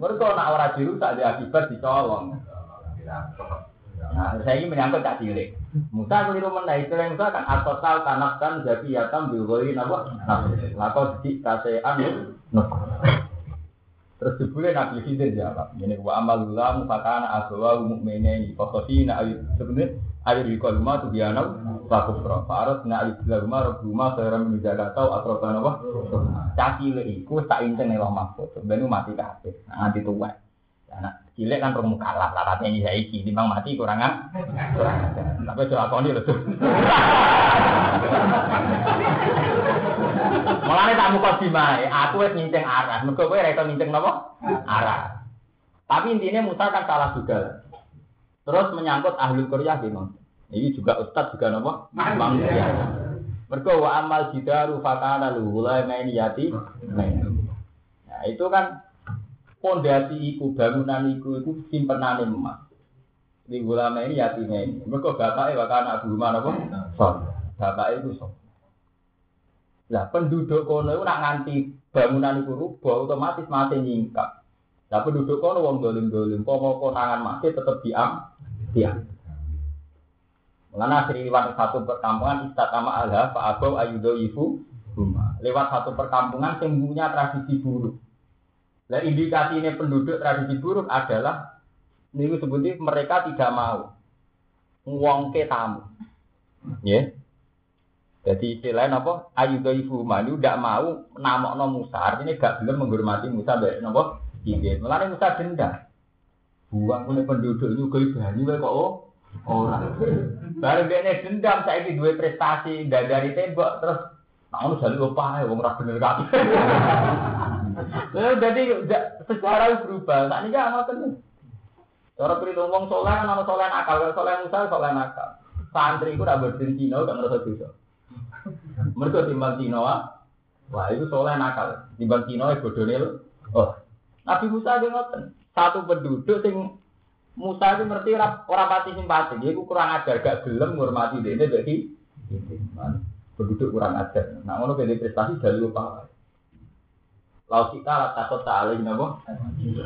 Mereka nak orang dirusak dia akibat dicolong. Nah, saya ini menyangkut tak cilik. Musa keliru mana itu yang Musa kan asal tanah kan jadi yatam bilgoi napa? Nah, lakon di kasean. Terus dibule Nabi Khidir jawab, ini wa amalullah mufakana aswa mu'minin fakosina ayat sebenarnya ayat di kolma tuh biana laku pro faros na ayat di rumah rob rumah seorang menjaga tahu akroban apa caci le iku tak inten loh makhluk sebenarnya mati kabeh nanti tua anak cilik kan perlu kalah lah katanya ini saya iki timbang mati kurang ah tapi coba kau ini loh Mulane tak muka dimae, aku wis nyinceng arah. Mergo kowe ora iso nyinceng napa? Arah. Tapi intinya Musa kan salah juga. Terus menyangkut ahli Korea gimana? Ini juga Ustadz juga napa? Manusia. Mergo wa amal jidaru fakana luhula main yati. Nah, itu kan pondasi iku bangunan iku iku simpenane emas. Di ulama ini yatim ini. Mereka bapaknya bahkan abu rumah apa? Son. Bapak itu son. Lah penduduk kono itu nak nganti bangunan itu rubah otomatis mati nyingkap. Lah penduduk kono wong dolim-dolim, pomo konangan mati tetap diam, diam. Mengenai lewat satu perkampungan istatama alha Pak Abau Ayudo Ibu. Lewat satu perkampungan punya tradisi buruk. Nah indikasi ini penduduk tradisi buruk adalah ini sebutnya mereka tidak mau ngwongke tamu. Ya. Yeah. Jadi istilahnya apa? Ayudo ibu manu tidak mau namok no Musa. Artinya gak belum menghormati Musa baik nopo. Iya. Melalui Musa dendam. Buang punya penduduk juga ibadah kok oh orang. Baru dia dendam saya ini dua prestasi dari tembok terus Nah, jadi lupa ya, wong rapi bener kaki. Jadi sejarah berubah. Tak nih gak ngoten. Cara perhitung wong soleh kan ana soleh nakal, soleh Musa soleh nakal. Santri itu udah berdiri Cina, gak ngerasa dosa. Mereka timbang Cina, wah itu soleh nakal. Timbang Cina, bodoh nih Oh, Nabi Musa dia ngoten. Satu penduduk sing Musa itu ngerti orang pati simpati, dia kurang ajar, gak gelem ngurmati dia ini jadi penduduk kurang ajar. Nah, ngono beda prestasi dari lupa. Lalu kita lah takut tak nabo.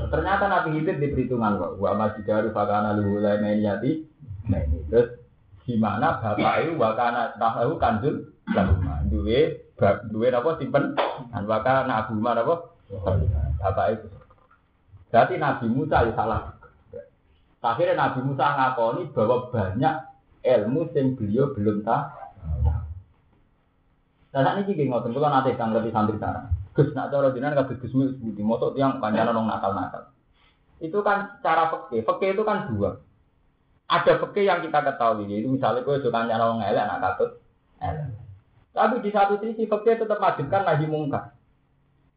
Ternyata Nabi Hidir di perhitungan kok. Wa majidaru fakana luhulai meniyati. Nah terus gimana bapak itu wakana tahu kanjul lahuma. Duwe duwe nabo simpen. Dan wakana abu nabo. Bapak itu. Berarti Nabi Musa ya salah. Akhirnya Nabi Musa ngakoni bahwa banyak ilmu yang beliau belum tahu. Nah, saat ini gini ngotot, kalau nanti sang lebih santri sana. Gus nak cara jenengan kabeh Gus Mus budi motok yang panjang nong nakal-nakal. Itu kan cara peke. Peke itu kan dua. Ada peke yang kita ketahui, itu misalnya gue suka nyala orang elek, katut, elek. Tapi di satu sisi peke tetap wajibkan nahi mungkar.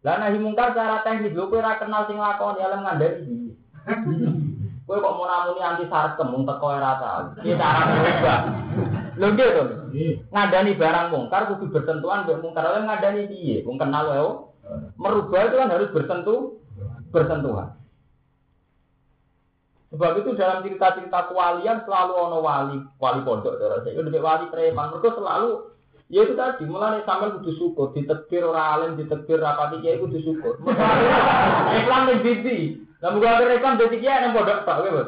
Lah nahi mungkar secara teknis, gue kira kenal sing lakon ya lem ngandari iki. Kowe kok mau namuni anti sarkem mung teko ora tau. Iki cara berubah. Lho nggih to. Ngandani barang mungkar kudu bersentuhan mbek mungkar. Lah ngandani piye? Wong kenal wae. Merubah itu kan harus bersentuh bersentuhan. Sebab itu dalam cerita-cerita kewalian selalu ono wali, wali pondok saya. Itu wali preman. Mereka selalu ya itu tadi mulai sampai kudu syukur, ditetir orang alim, ditetir rapati kiai kudu syukur. Islam yang bibi. Lah muga akhir Islam dadi kiai nang pondok tok kowe,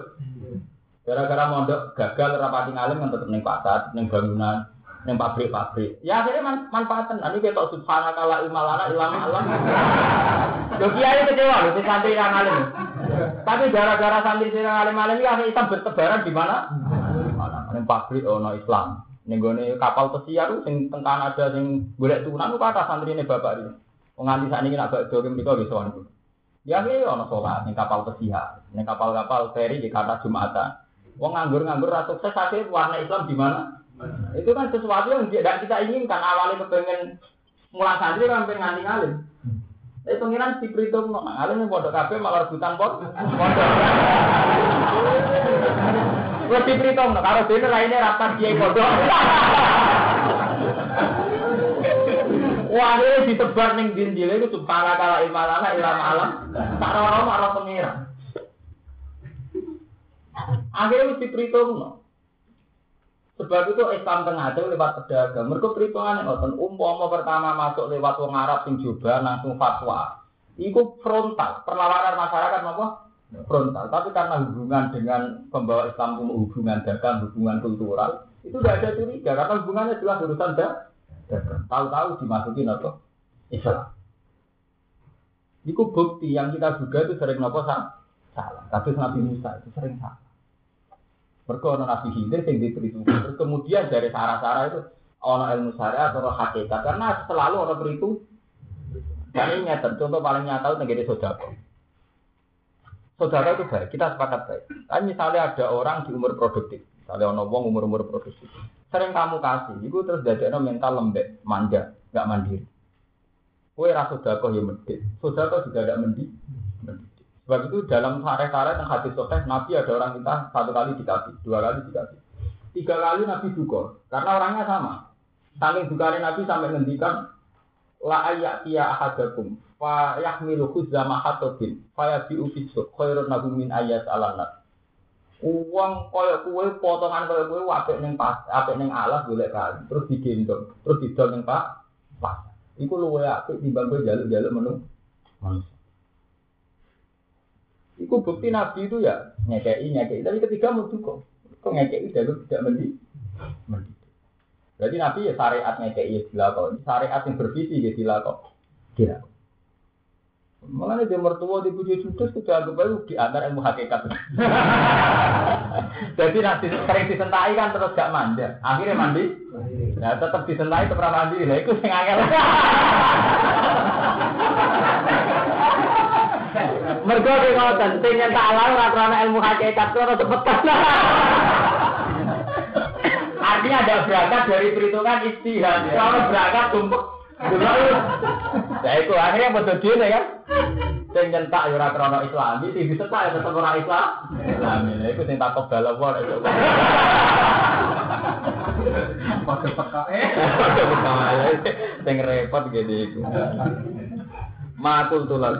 Gara-gara mondok gagal rapati ngalim kan tetep ning pasar, ning bangunan. yang pabrik-pabrik. Ya akhirnya man manfaatan. Nanti kita subhanakala imalana ilama alam. Yo kiai kecewa loh, si santri yang alim. Tapi gara-gara santri yang alim-alim ini akhirnya Islam bertebaran di mana? Yang pabrik ono Islam. Ning gone kapal pesiar ku sing teng Kanada sing golek tunan ku kata santrine bapak iki. Wong nganti sakniki nak bakdo ki mriko wis sowan. Ya ki ono salat ning kapal pesiar, ning kapal-kapal feri di kata Jumatan. Wong nganggur-nganggur ra sukses akhirnya warna Islam di mana? Itu kan sesuatu yang tidak kita inginkan. Awalnya kepengen mulai santri kan pengen nganti ngalim. Tapi pengiran si Pritum, no, ngalim bodoh kafe malah rebutan pot. Pritum, no, kalau dia lainnya rapat kiai bodoh. Wah, ini ditebar ning dindil itu subhana kala imalana ilam alam. Tak rono marah pengiran. Akhirnya mesti perhitung. No. Sebab itu Islam tengah itu lewat pedagang. Mereka perhitungan yang ngoten. Umpama pertama masuk lewat wong Arab sing langsung fatwa. Iku frontal, perlawanan masyarakat apa? Frontal. Tapi karena hubungan dengan pembawa Islam itu hubungan dagang, hubungan kultural, itu tidak ada curiga karena hubungannya jelas urusan dagang. Tahu-tahu dimasukin apa? Islam. Iku bukti yang kita juga itu sering nopo salah. Kasus Nabi Musa itu sering salah. Mereka ono Nabi Khidir sing diperhitungkan. Kemudian dari sarah-sarah itu ono ilmu syariat atau hakikat karena selalu ono perhitung. Dan ini nyata, contoh paling nyata itu negeri sodako. Saudara itu baik, kita sepakat baik. Kan misalnya ada orang di umur produktif, misalnya ono wong umur-umur produktif. Sering kamu kasih, itu terus dadekno mental lembek, manja, nggak mandiri. Kue rasa sodako ya medit, sodako juga tidak mendid. Sebab itu dalam sare-sare yang hadis sahih Nabi ada orang minta satu kali dikasih, dua kali dikasih, tiga kali Nabi duka karena orangnya sama. Saking dukanya Nabi sampai ngendikan la ayat ya ahadakum fa yahmilu khuzama hatobin fa yabi'u fisuk khairun lahu min ayat alanat. Uang koyo kue potongan koyo kue apik ning pas, apik ning alas golek kali, terus digendong, terus didol ning pak pas. Iku luwe apik kowe jaluk-jaluk menu manusia. Iku bukti Nabi itu ya ngekei ngekei. Tapi ketiga mau kok kok ngekei jalur tidak mendi. Jadi Nabi ya syariat ngekei ya dilakon. Syariat yang bervisi ya dilakon. Tidak. Makanya dia mertua di bujuk judes sudah anggap aja di antara ilmu hakikat. Jadi nanti sering disentai kan terus gak manja. Akhirnya mandi. Nah tetap disentai tetap mandi. Nah itu sing angel. Mergo ki ngoten, sing alam ora krana ilmu hakikat ora cepetan. Artinya ada berangkat dari perhitungan istihad. Kalau berangkat tumpuk Nah itu akhirnya betul dia kan. Sing nyentak ya ora krana Islami, sing disetak ya tetep ora Islam. Islami. Nah iku sing takok balawor itu. Pakai peka eh. Pakai peka sing repot gitu iku. Makul tulah.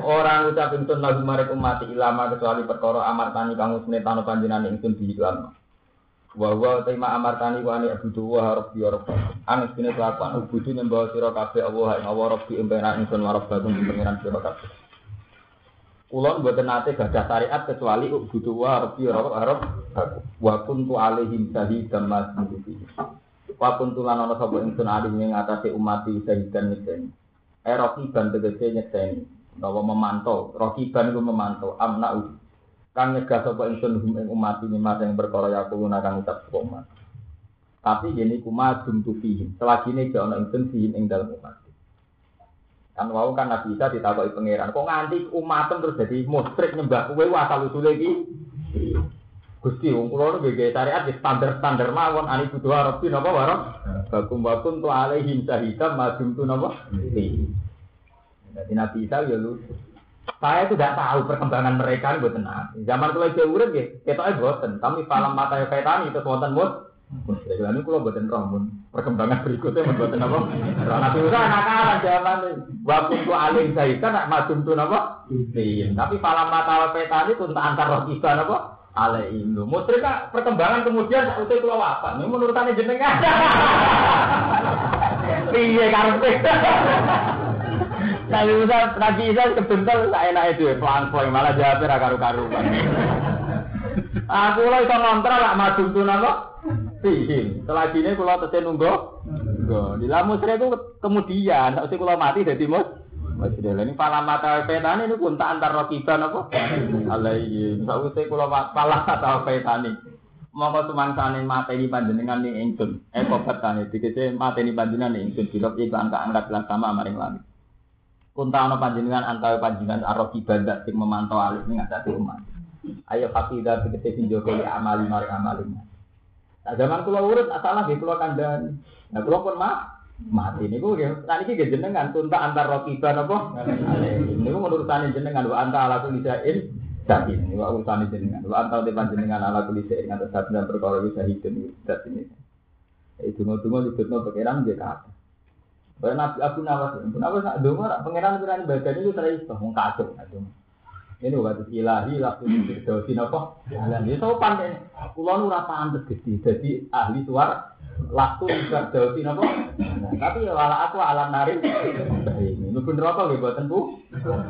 Orang ucap intun lagu marek umat ilama kecuali perkara amartani kang usne tano panjenengan ingsun di iklan. Wa wa tema amartani wa ani abudu wa rabbi wa rabbi. Anis kene kelakuan ubudu nyembah sira kabeh Allah ing Allah rabbi emperan ingsun wa rabbakum pangeran sira kabeh. Kulon mboten nate gadah syariat kecuali ubudu wa rabbi wa rabbi. Wa kuntu alaihim syahidan ma Wa kuntu lan ana sapa ingsun alih ing atase umat syahidan nyekseni. Eh rokiban tegese nyekseni memantau, rokiban itu memantau, amna. Kang nyegah sapa ingsun hum ing umat ini mata yang berkara ya kulo kang ucap sapa umat. Tapi gini kuma dum tu fihim. Selagi ini jauh ingsun fihim ing dalam umat. Kan wau kan Nabi Isa ditakoki pangeran, kok nganti umatem terus jadi musyrik nyembah kowe asal usule iki. Gusti wong kula nu nggih syariat di standar-standar mawon ani kudu arabi napa warok. Bakum bakum tu alaihim syahidam madum tu napa. Jadi Nabi Isa ya lucu. Saya tidak tahu perkembangan mereka ini buat tenang. Zaman kalau jauh urip ya, kita aja boten. Kami falam mata yang kaitan itu wonten mut. Jadi ini kalau buatan roh perkembangan berikutnya buatan apa? Nabi Isa anak-anak zaman waktu itu alim saya kan masuk tuh apa? Tapi falam mata yang kaitan itu untuk antar roh kita apa? Alaihim. Mutri kan perkembangan kemudian itu itu apa? Ini menurut ane jenengan. Iya karena Nabi Musa, Nabi Isa kebentel saya naik itu pelan pelan malah jawab ra karu karu. Aku lah itu ngontra lah madu tuh nama. Fihim. Selagi ini kalau tesih nunggu, nunggu. Di lamu itu kemudian, saat kalau mati jadi mus. Masih ini pala mata petani ini pun tak antar rokiban apa? Alaihi. Sausai kalau pala mata petani. Mongko sumangsane mateni panjenengan ning ingsun. Eh kobat tane dikece mateni panjenengan ning ingsun dilok iku angkat-angkat lan sama maring langit. Kunta ana panjenengan antawi panjenengan aroki bandak sing memantau alih ning atase umat. Ayo hafidah dikece pinjogo li amali maring amalinya. Nah, zaman kula urut asalah nggih kula kandhani. Nah, kula pun mah mati niku nggih. Nah niki nggih jenengan tunta antar rokiban apa? Niku menurutane jenengan wa anta ala kulli syai'in syahid. Wa urusane jenengan. Wa anta te panjenengan ala kulli syai'in ngatos saben perkara wis syahidun zat ini. Itu ngono-ngono dibetno pengiran nggih kata. Bae Nabi Abu Nawas, Abu Nawas nak donga rak pengiran pirani badan itu ora iso wong kacau Ini bukan ilahi langsung didosi nopo. Ini sopan deh. Kulo nu gede jadi ahli suara laku juga dosi nopo. Tapi ya wala aku alam nari. Ini bener apa nggih buatan bu?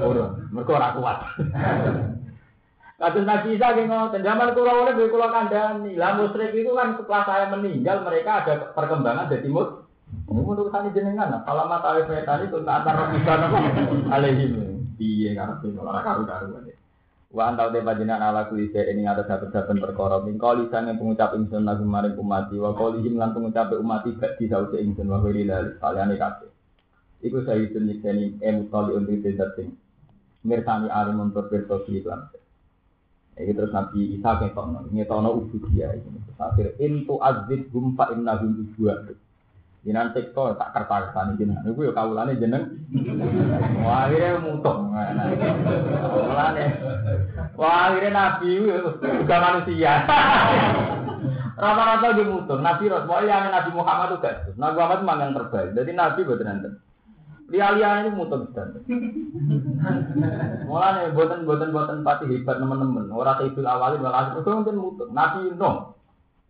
Urun. Mergo ora kuat. Kados Nabi Isa zaman kula urip nggih kula kandhani. Lah musyrik itu kan setelah saya meninggal mereka ada perkembangan dari mut. Ini menurut saya jenengan, kalau mata awi tadi itu tak antar bisa nopo alaihim. piye karepe ora karu-karuan. Wa antau te panjenengan ala kuwi ini ngatas saben-saben perkara min kali sange pengucap ingsun lagu maring umat wa kali lan pengucap umat gak di sause ingsun wa wiri lali kaliane kabeh. Iku sahidun nyekeni emu kali untuk tidak sing alim untuk pirsa iklan. Iki terus Nabi Isa ketokno, ngetono ubudiyah iki. Akhir intu azid gum fa innahum ibadu. Jinan sektor tak kertas jinan. Iku ya kawulane jeneng. Wah, akhirnya mutung. Kawulane. Wah, akhirnya Nabi juga manusia. Rata-rata di mutung. Nabi Rasul, yang Nabi Muhammad itu gak. Nabi Muhammad memang yang terbaik. Jadi Nabi betul nanti. Lihat-lihat ini mutung dan. Mulane buatan-buatan buatan pati hebat teman-teman. Orang keibil awalin malah itu mungkin mutung. Nabi Nuh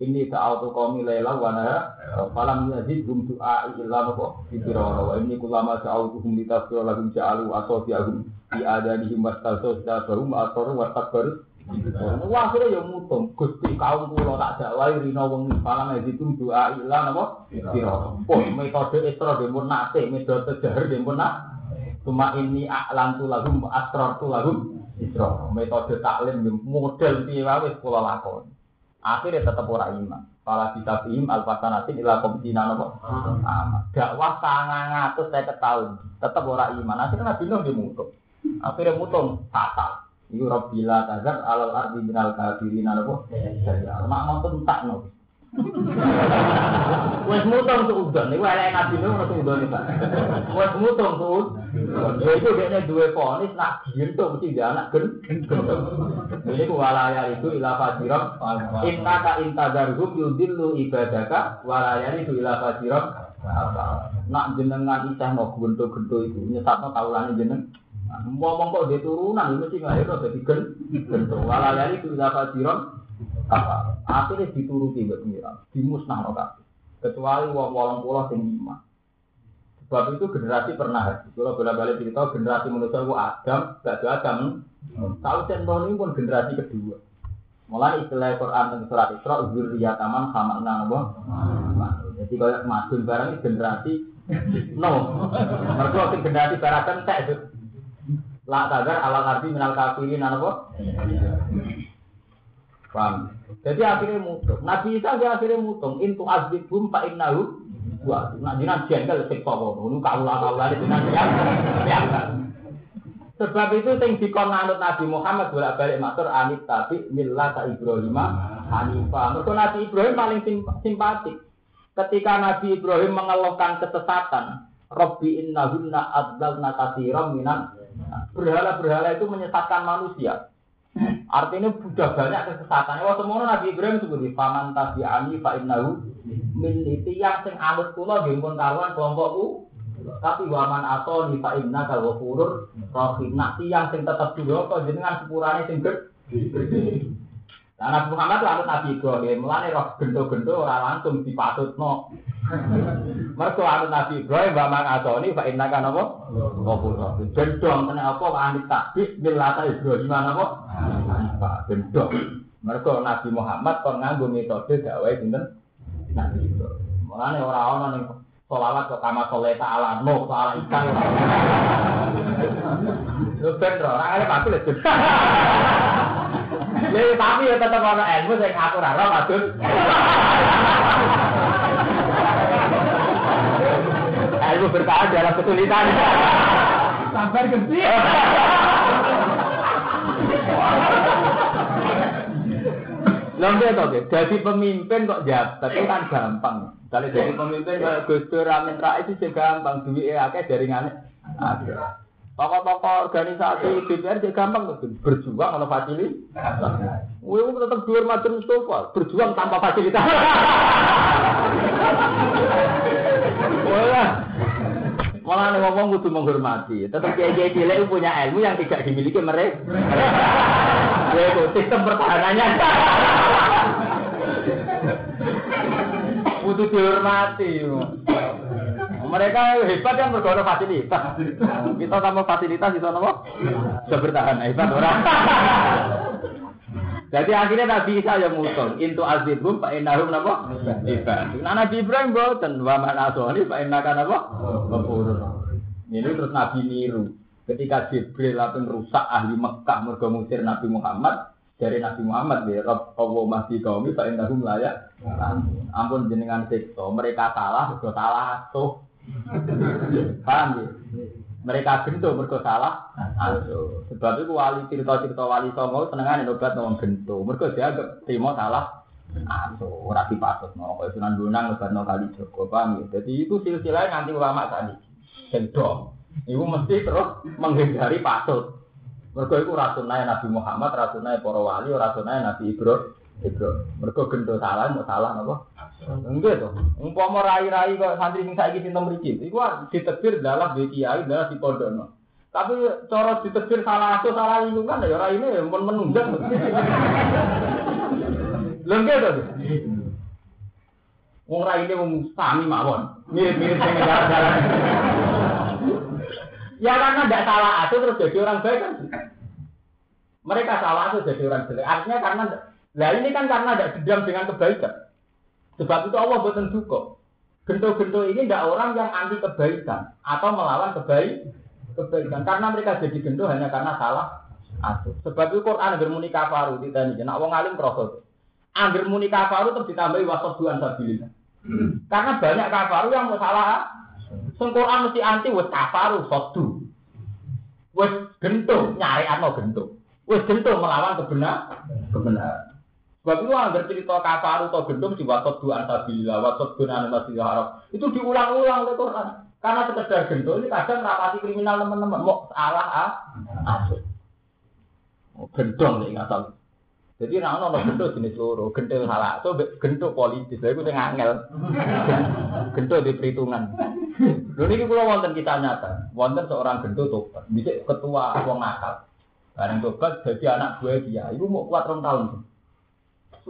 ini ta'autu qaumi laila wa nahara falam yazidhum du'a illa napa firara wa inni kullama sa'autuhum litafsira lahum ja'alu asabi'ahum fi adanihim wastalsu sadahum asaru wastakbaru Wah, akhirnya ya mutung. Gusti kaum kula tak dakwai rina wengi falam yazidhum du'a illa napa firara. Oh, metode isra dempun nate, metode jahar dempun nak. Cuma ini a'lantu lahum asrartu lahum isra. Metode taklim model piye wae kula. Akhirnya tetap orang iman. Kalau kita bim alfasanatin ila komdina nopo. Dakwah sangat ngatus saya ketahui. Tetap orang iman. Akhirnya Nabi Nuh dimutung. Akhirnya mutung fatal. Iku Rabbila tazar alal ardi minal kafirin nopo. Mak montun tak nopo. Wes mutong suudon, niku elek nabi niku ora suudon Pak. Wes mutong suud. Ya iku dekne duwe ponis nak gintu mesti dia anak gen. Ini ku walaya itu ila fajirah. Inna ka intadarhum yudillu ibadaka walaya itu ila fajirah. Nak jenengan isah mau gento-gento itu nyesatno kawulane jeneng. Ngomong kok dia turunan mesti ngahirno dadi gen. Walaya itu ila fajirah. Apa? Akhirnya dituruti buat pengiran dimusnah no kecuali wong wong pulau sing lima sebab itu generasi pernah kalau bolak balik cerita generasi manusia itu Adam gak ada Adam. Tahu contoh ini pun generasi kedua. Mulai istilah Quran dan surat Isra zuriyat taman sama enam jadi kalau madun barang ini generasi no mereka generasi barakan tak itu lah tagar ala arti minal kafirin apa? Paham? Jadi akhirnya mutung. Nabi Isa dia akhirnya mutung. Intu azbibum pak innahu. Wah, nak jinak jengkel sektor kok. Ini kaulah-kaulah itu nanti ya. Sebab itu yang dikon anut Nabi Muhammad bolak balik matur anit tapi milah ta Ibrahim Hanifah. Mereka Nabi Ibrahim paling simpatik. Ketika Nabi Ibrahim mengeluhkan kesesatan, Robbi innahunna adlalna kasiram minan berhala-berhala itu menyesatkan manusia. Artinya sudah banyak kesesatan. Wah semono Nabi Ibrahim sebut faman tabi'ani fa innahu min yang sing anut kula nggih pun karuan kelompokku. Tapi waman atau ni fa inna kal ghafurur rahim. Nah yang sing tetap duraka jenengan sepurane sing gede. Nah, Nabi Muhammad lalu Nabi Ibrahim, mulane roh gento-gento ora langsung dipatutno. Mergo anu Nabi Ibrahim wa mang atoni fa inna kana apa? Apa gendong kena apa anit takbir milata Ibrahim apa? Pak gendong. Mergo Nabi Muhammad kon nganggo metode dakwah sinten? Nabi Ibrahim. Mulane ora ana ning sholawat kok kama soleta ala no ala ikan. Lu ben ora ora patu lho. Lha tapi ya tetep ana ilmu sing aku ora ora maksud. Ilmu bertahan dalam kesulitan. Sabar gede. Lha to, jadi pemimpin kok jabat itu kan gampang. Kalau jadi pemimpin kayak Gus Dur, Amin Rais itu gampang, duit akeh jaringannya ada. Tokoh-tokoh organisasi DPR juga gampang berjuang kalau fasilitas. Wih, tetap dua macam Mustafa, berjuang tanpa fasilitas. Wah, malah ngomong kudu menghormati. Tetap kiai-kiai cilik punya ilmu yang tidak dimiliki mereka. Ya itu sistem pertahanannya. Butuh dihormati. Mereka hebat kan berguna fasilitas. Kita tambah fasilitas itu apa? Bisa bertahan hebat orang. Jadi akhirnya Nabi Isa yang mutul. Intu azibum pak innahum napa? Hebat. Nah Nabi Ibrahim boten wa man asoni pak innakan apa? Ghafurur. Ini terus Nabi niru. Ketika Jibril lapeng rusak ahli Mekah mergo musir Nabi Muhammad dari Nabi Muhammad ya Rabb Allah masih kaum fa innahum layak ampun jenengan siksa mereka salah mergo salah tuh paham ya? Mereka gento mergo salah. Asuh sebab itu wali cerita-cerita wali songo senengane obat wong gento mergo dianggap terima salah. Asuh ora dipatut no. Kaya Sunan Bonang obatno kali Joko paham ya? Jadi itu silsilah nganti ulama tadi. Gendong Ibu mesti terus menghindari pasut. Mergo iku rasunane Nabi Muhammad, rasunane para wali, rasunane Nabi Ibrahim. Ibrahim. Mergo gendo salah, mau salah napa? Enggak to. Umpama rai-rai kok santri sing saiki sinten mriki, iku ditegur dalam di kiai, dalam di pondokno. Tapi cara ditegur salah asuh, salah lingkungan ya raine ya men menunjang. Lha enggak to. Wong raine wong sami mawon. Mirip-mirip sing jalan-jalan. Ya karena tidak salah asuh terus jadi orang baik kan. Mereka salah asuh jadi orang jelek. Artinya karena lah ini kan karena tidak dendam dengan kebaikan. Sebab itu Allah buatan duka. Gento-gento ini tidak orang yang anti kebaikan atau melawan kebaik kebaikan. Karena mereka jadi gento hanya karena salah asuh. Sebab itu Quran bermuni kafaru tidak nih. Nak wong alim krosos. Angger muni kafaru terus ditambahi wasab duan sabilillah. Karena banyak kafaru yang mau salah Sing Quran mesti anti wis kafaru sodu. Wis gento nyari ano gento. Wis gento melawan kebenar kebenaran. Sebab itu anggar cerita kafaru atau gento mesti wasot dua antabilillah, wasot dua animasi harap. Itu diulang-ulang oleh Quran. Karena sekedar gento ini kadang rapati kriminal teman-teman. Mau salah ah, gendong nih nggak. Jadi ono gento jenis loro, gento salah, so gento politis, lha iku sing. Gento di perhitungan. Lho niki kula wonten kita nyata, wonten seorang gento tobat, bisa ketua wong nakal. Bareng tobat jadi anak gue dia, ibu mau kuat rong tahun.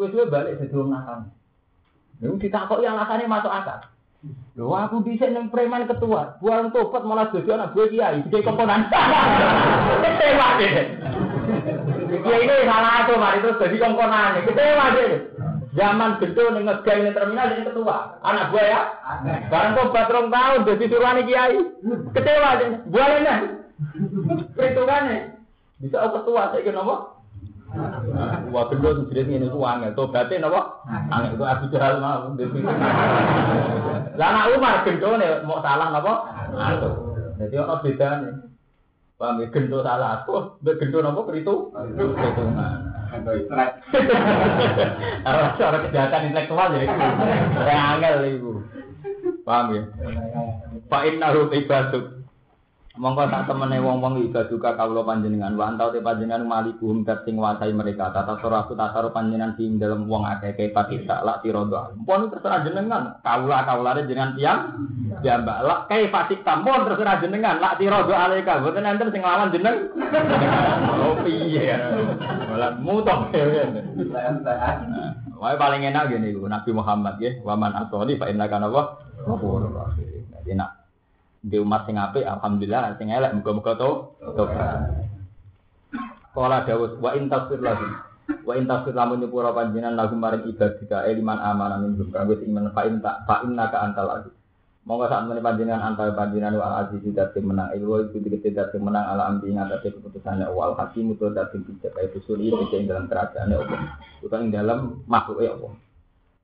Suwe-suwe balik jadi wong nakal. Lalu ditakoki alasannya masuk akal. Lho aku bisa neng preman ketua, buang tobat malah jadi anak gue kiai, gede komponan. Kecewa deh. Dia ini salah tuh, mari terus jadi komponan. Kecewa deh. Zaman gede ning ngegai ning terminal jadi ketua. Anak gue ya. Barang tobat rong tahun jadi suruhan kiai. Kecewa deh. Bualnya. Perhitungannya. Bisa ketua saya nomor. Wah, gendut jadi ini tuh angel. Tobatnya nopo? Angel itu Abu Jahal mau. Anak Umar gendut mau salah nopo? Jadi ono beda nih. Paham ya gendut salah aku, gendut nopo peritu? Perhitungan. Cara kejahatan intelektual ya itu. Saya angel ibu. Paham ya? Pak Innahu ibaduk. Mongko tak temene wong-wong ibaduka kawula panjenengan wa antau te panjenengan malikuhum dat sing nguasai mereka tata suraku tasaro panjenengan sing dalam wong akeh ke patisa lak tirodo. Mpun terserah jenengan kawula kawulane jenengan tiang ya mbak lak kae fatik tampon terserah jenengan lak tirodo alika boten enten sing lawan jeneng. Oh piye. Malah mutok. Wae paling enak gini Nabi Muhammad ya, waman asoli fa inna kana wa ghafurur rahim. Enak di umat sing apik alhamdulillah sing elek muga-muga to tobat. Kala Dawud wa in tasfir lahum wa Wa intasir lamun nyepura panjenengan lagu maring ibadika liman amana minhum kanggo sing iman fa inta fa innaka antal aziz. Monggo saat meneh panjenengan antal panjenengan wa aziz tidak menang ilmu itu tidak tidak menang ala amri ngatasi keputusannya awal hakim itu dadi bijak itu ing dalam kerajaannya Allah. Utawa ing dalam makhluk Allah.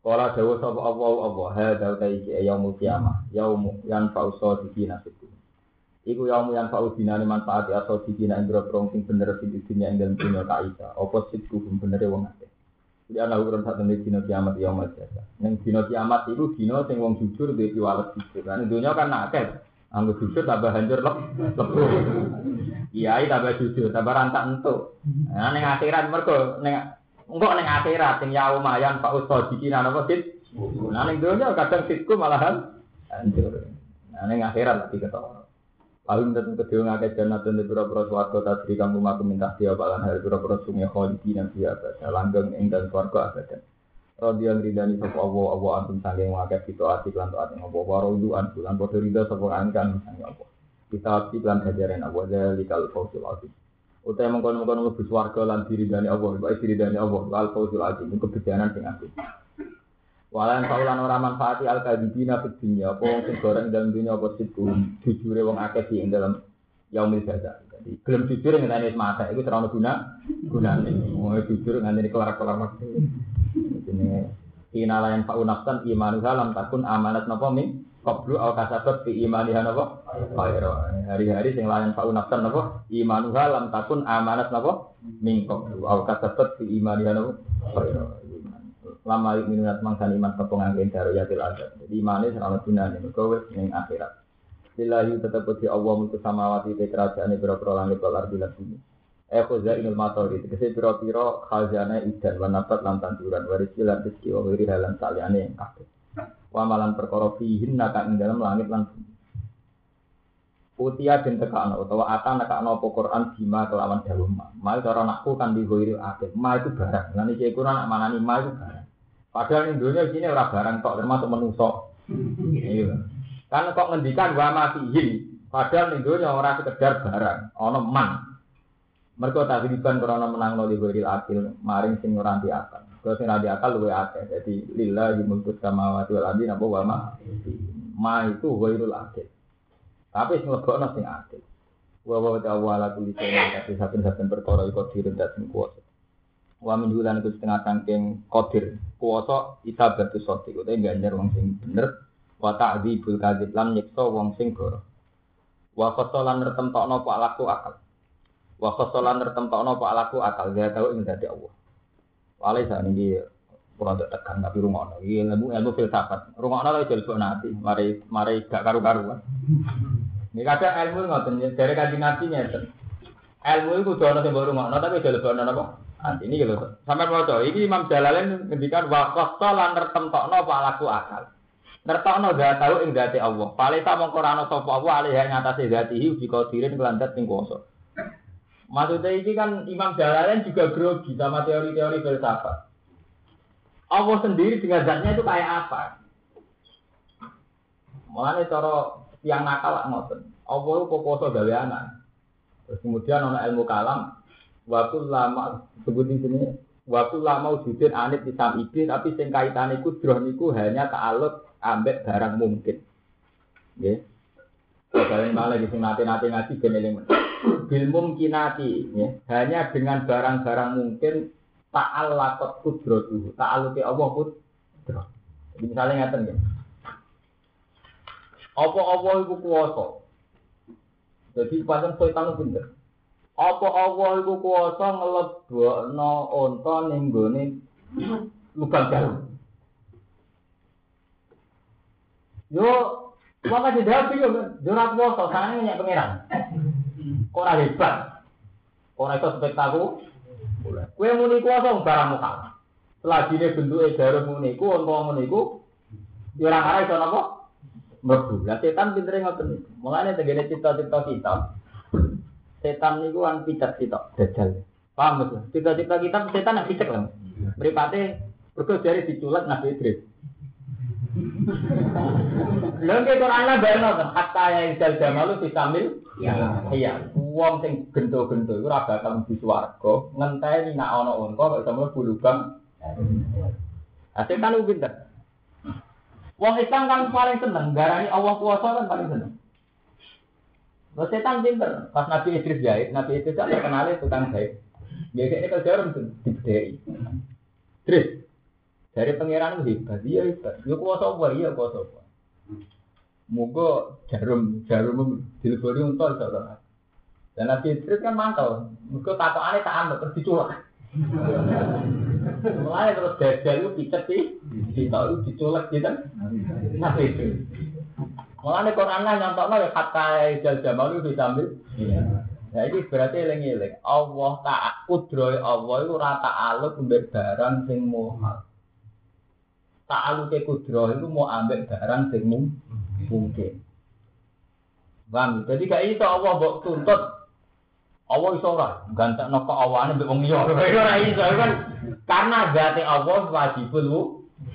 Kala dawa sapa Allah Allah hadza ta iki yaumul kiamah yaumu yang fausa dikina situ. Iku yaumu yang fau dinane manfaat ya dikina ing grogrong sing bener sing dunya ing dalam dunya kaisa. Apa situ bener wong akeh. Jadi ana urun sak temne dina kiamat yaumul jasa. Ning dina kiamat iku dina sing wong jujur duwe piwales jujur. Lan dunya kan akeh. Anggo jujur tambah hancur lep lebu. Iya, tambah jujur, tambah rantak entuk. Nah ning akhirat mergo ning Enggak neng akhirat sing ya lumayan Pak Ustaz dikiran apa sit. Nah ning donya kadang sitku malahan hancur. Nah ning akhirat lagi ketemu. Paling tentu kedua ngake janatun di pura-pura suarga tasri kamu maku minta dia balan hari pura-pura sungai kholiki dan dia abad. Langgeng ing dan suarga abadan. Rodian ridani sopo Allah, Allah antum sanggeng ngake kita ati klan to ati ngopo. Warodu antu lan podo ridha sopo angkan misalnya Allah. Kita ati klan hajaran Allah, jadi kalau fausil azim. Utai mengkono-mengkono mlebu swarga lan diridani Allah, wae diridani Allah, wal fawzul azim, kebejanan sing agung. Walan saulan ora manfaati al kadibina fid dunya, apa wong sing goreng dalam dunya apa situ, jujure wong akeh di dalam yaumil jaza. Jadi gelem jujur ngene mata iku ora ono guna gunane. Wong jujur ngene kelar-kelar mati. Jenenge inalayan fa'u nafsan imanuha lam takun amanat napa min Qablu au kasabat fi imaniha napa? Khaira. Hari-hari sing layan fa'u nafsan napa? Imanuha lam takun amanat napa? Min qablu au kasabat fi imaniha napa? Khaira. Lama minunat mangsan iman kepung angin dari yatil adab. Jadi imane serana gunane mergo wis ning akhirat. Lillahi tetep di Allah mulku samawati te kerajaan pira-pira langit wal ardi bumi. Eh khuza inul matori, tegese pira-pira khazana idan wa nabat lan tanduran warisi lan rezeki wa wiri halan saliyane wa malan perkara fihin naka ing dalam langit lan bumi. Utia den tekakno utawa ata nekakno apa Quran bima kelawan dawuh ma. Ma cara nakku kan dihoiri akeh. Ma itu barang. Lan iki Quran nak manani ma itu barang. Padahal ning dunia sini ora barang tok termasuk menungso. Iya. Kan kok ngendikan wa ma fihin. Padahal ning dunia ora sekedar barang, ana man. Mereka tak diriban karena menang lo di akil, maring sing ora akal. Kalau sing radi akal luwe akeh. Jadi lillahi mulku samawati wal ardi napa ma. Ma itu ghairul akil. Tapi sing lebokno sing akil. Wa wa ta'ala kulli shay'in tapi saben-saben perkara iku dirun sing kuwasa. Wa min hulan iku setengah sangking qadir. Kuwasa itabatu soti utawa ganjar wong sing bener. Wa ta'dzibul kadzib lan nyiksa wong sing goro. Wa khosolan nertemtokno pak laku akal. Wa khosolan nertemtokno pak laku akal. Dia tahu ing dadi Allah. Wale saat ini kalau tidak tekan tapi rumah no, ini ilmu ilmu filsafat. Rumah no lagi jadi nanti, mari mari gak karu karuan. Ini kadang ilmu ngoten dari kaji nabi nyeten. Ilmu itu ana sing rumah no tapi jadi ana apa? Nanti ini gitu. Sampai mau coba, ini Imam Jalalain ngendikan wa qasta lan nertemtokno pak laku akal. Nertokno gak tahu ing dati Allah. Pale ta mongko ora ana sapa Allah alih ngatasi datihi uji qadirin kelandat ing kuwasa. Maksudnya ini kan Imam Jalalain juga grogi sama teori-teori filsafat. Allah sendiri dengan zatnya itu kayak apa? Mulanya cara yang nakal ngoten. Allah itu pokoso gawe anak. Terus kemudian ana ilmu kalam waktu lama sebut di sini waktu lama wujudin anit di samidi tapi sing kaitane kudroh niku hanya ta'aluk ambek barang mungkin. Nggih. Kalian malah di sini nanti-nanti ngaji ben bil mungkinati ya. hanya dengan barang-barang mungkin ta'al lakot kudrotu ta'aluti Allah kudro jadi misalnya ngeten ya. Apa Allah itu kuasa jadi pasang setan itu pinter. Apa Allah itu kuasa ngelebokno onto ning gone lubang jarum. Yo Maka tidak bingung kan, jorat kuasa, sana nyak pangeran. Ora hebat? Ora iso spektakuler. Kowe muni kuasa barang muka. Selagi ini bentuknya jarum muni ku, untuk muni ku, ya orang arah iso napa? Mlebu. Lah setan pintere ngoten niku. Mulane tengene cita-cita kita. Setan niku kan picat kita, dajal. Paham betul? Cita-cita kita setan nak lah. Mripate mergo jare diculek Nabi Idris. Lha nek Quran lah bayangno hatta ya idal jamalu fisamil. Iya. Iya. wong sing gento-gento iku ora bakal mlebu swarga ngenteni nak ana unta kok iso mlebu lubang. Ah setan ku pinter. Wong Islam kan paling seneng garani Allah kuasa kan paling seneng. Lo setan pinter. Pas Nabi Idris jahit, Nabi Idris kan terkenal tukang jahit. Biasanya orang tuh dibedai. Terus dari pangeran itu hebat, iya hebat. Ya kuasa apa? Iya kuasa apa? Moga jarum jarum dilebori untuk itu kan. Dan Nabi Idris kan mantau. Moga takokannya tak ambil terus diculak. Mulai terus dajjal itu picet sih, kita itu diculak gitu. Nabi Idris. Mulai Quran lah nyontoknya ya kata jal jamal itu disambil. Nah ini berarti eling-eling. Allah tak kudroy Allah itu rata mbek barang sing muhal. Tak aluk ke kudroy itu mau ambil barang sing mungkin. Bang, jadi gak itu Allah mbok tuntut Allah iso ora gantek napa awane mbek wong liya. Ora iso kan karena zate Allah wajibul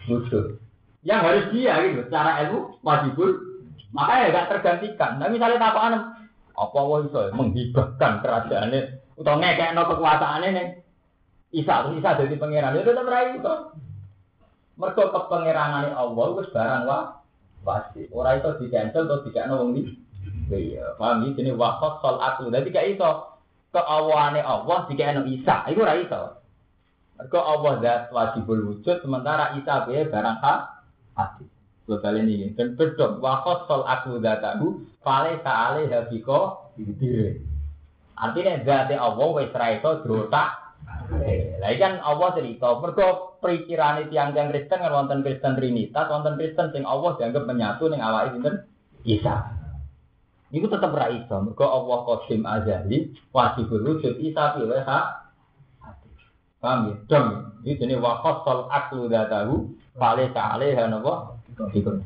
wujud. Yang harus dia gitu, secara ilmu wajibul makanya gak tergantikan. Nah misalnya takokan apa Allah iso menghibahkan kerajaannya atau ngekekno kekuasaannya nih Isa Isa jadi pangeran itu tetap rai itu. Mergo kepangeranane Allah wis barang wah pasti. Ora itu di cancel atau tidak wong iki. Iya, paham iki jenenge waqaf sol aku. Dadi gak iso keawane Allah dikene Isa, iku ora iso. Mergo Allah zat wajibul wujud sementara Isa bae barang hak. Global ini dan bedok wakos sol aku datahu pale saale habiko diri. Artinya zat Allah wis ra iso drotak. Lah kan Allah cerita, mergo perikirane tiang-tiang Kristen kan wonten Kristen Trinitas, wonten Kristen sing Allah dianggap menyatu ning awake sinten Isa. Iku tetep ra iso, mergo Allah qadim azali, wajibul wujud Isa piye hak Paham ya? Dong. Jenis wakos sol aklu datahu, pale kale napa? Dikon.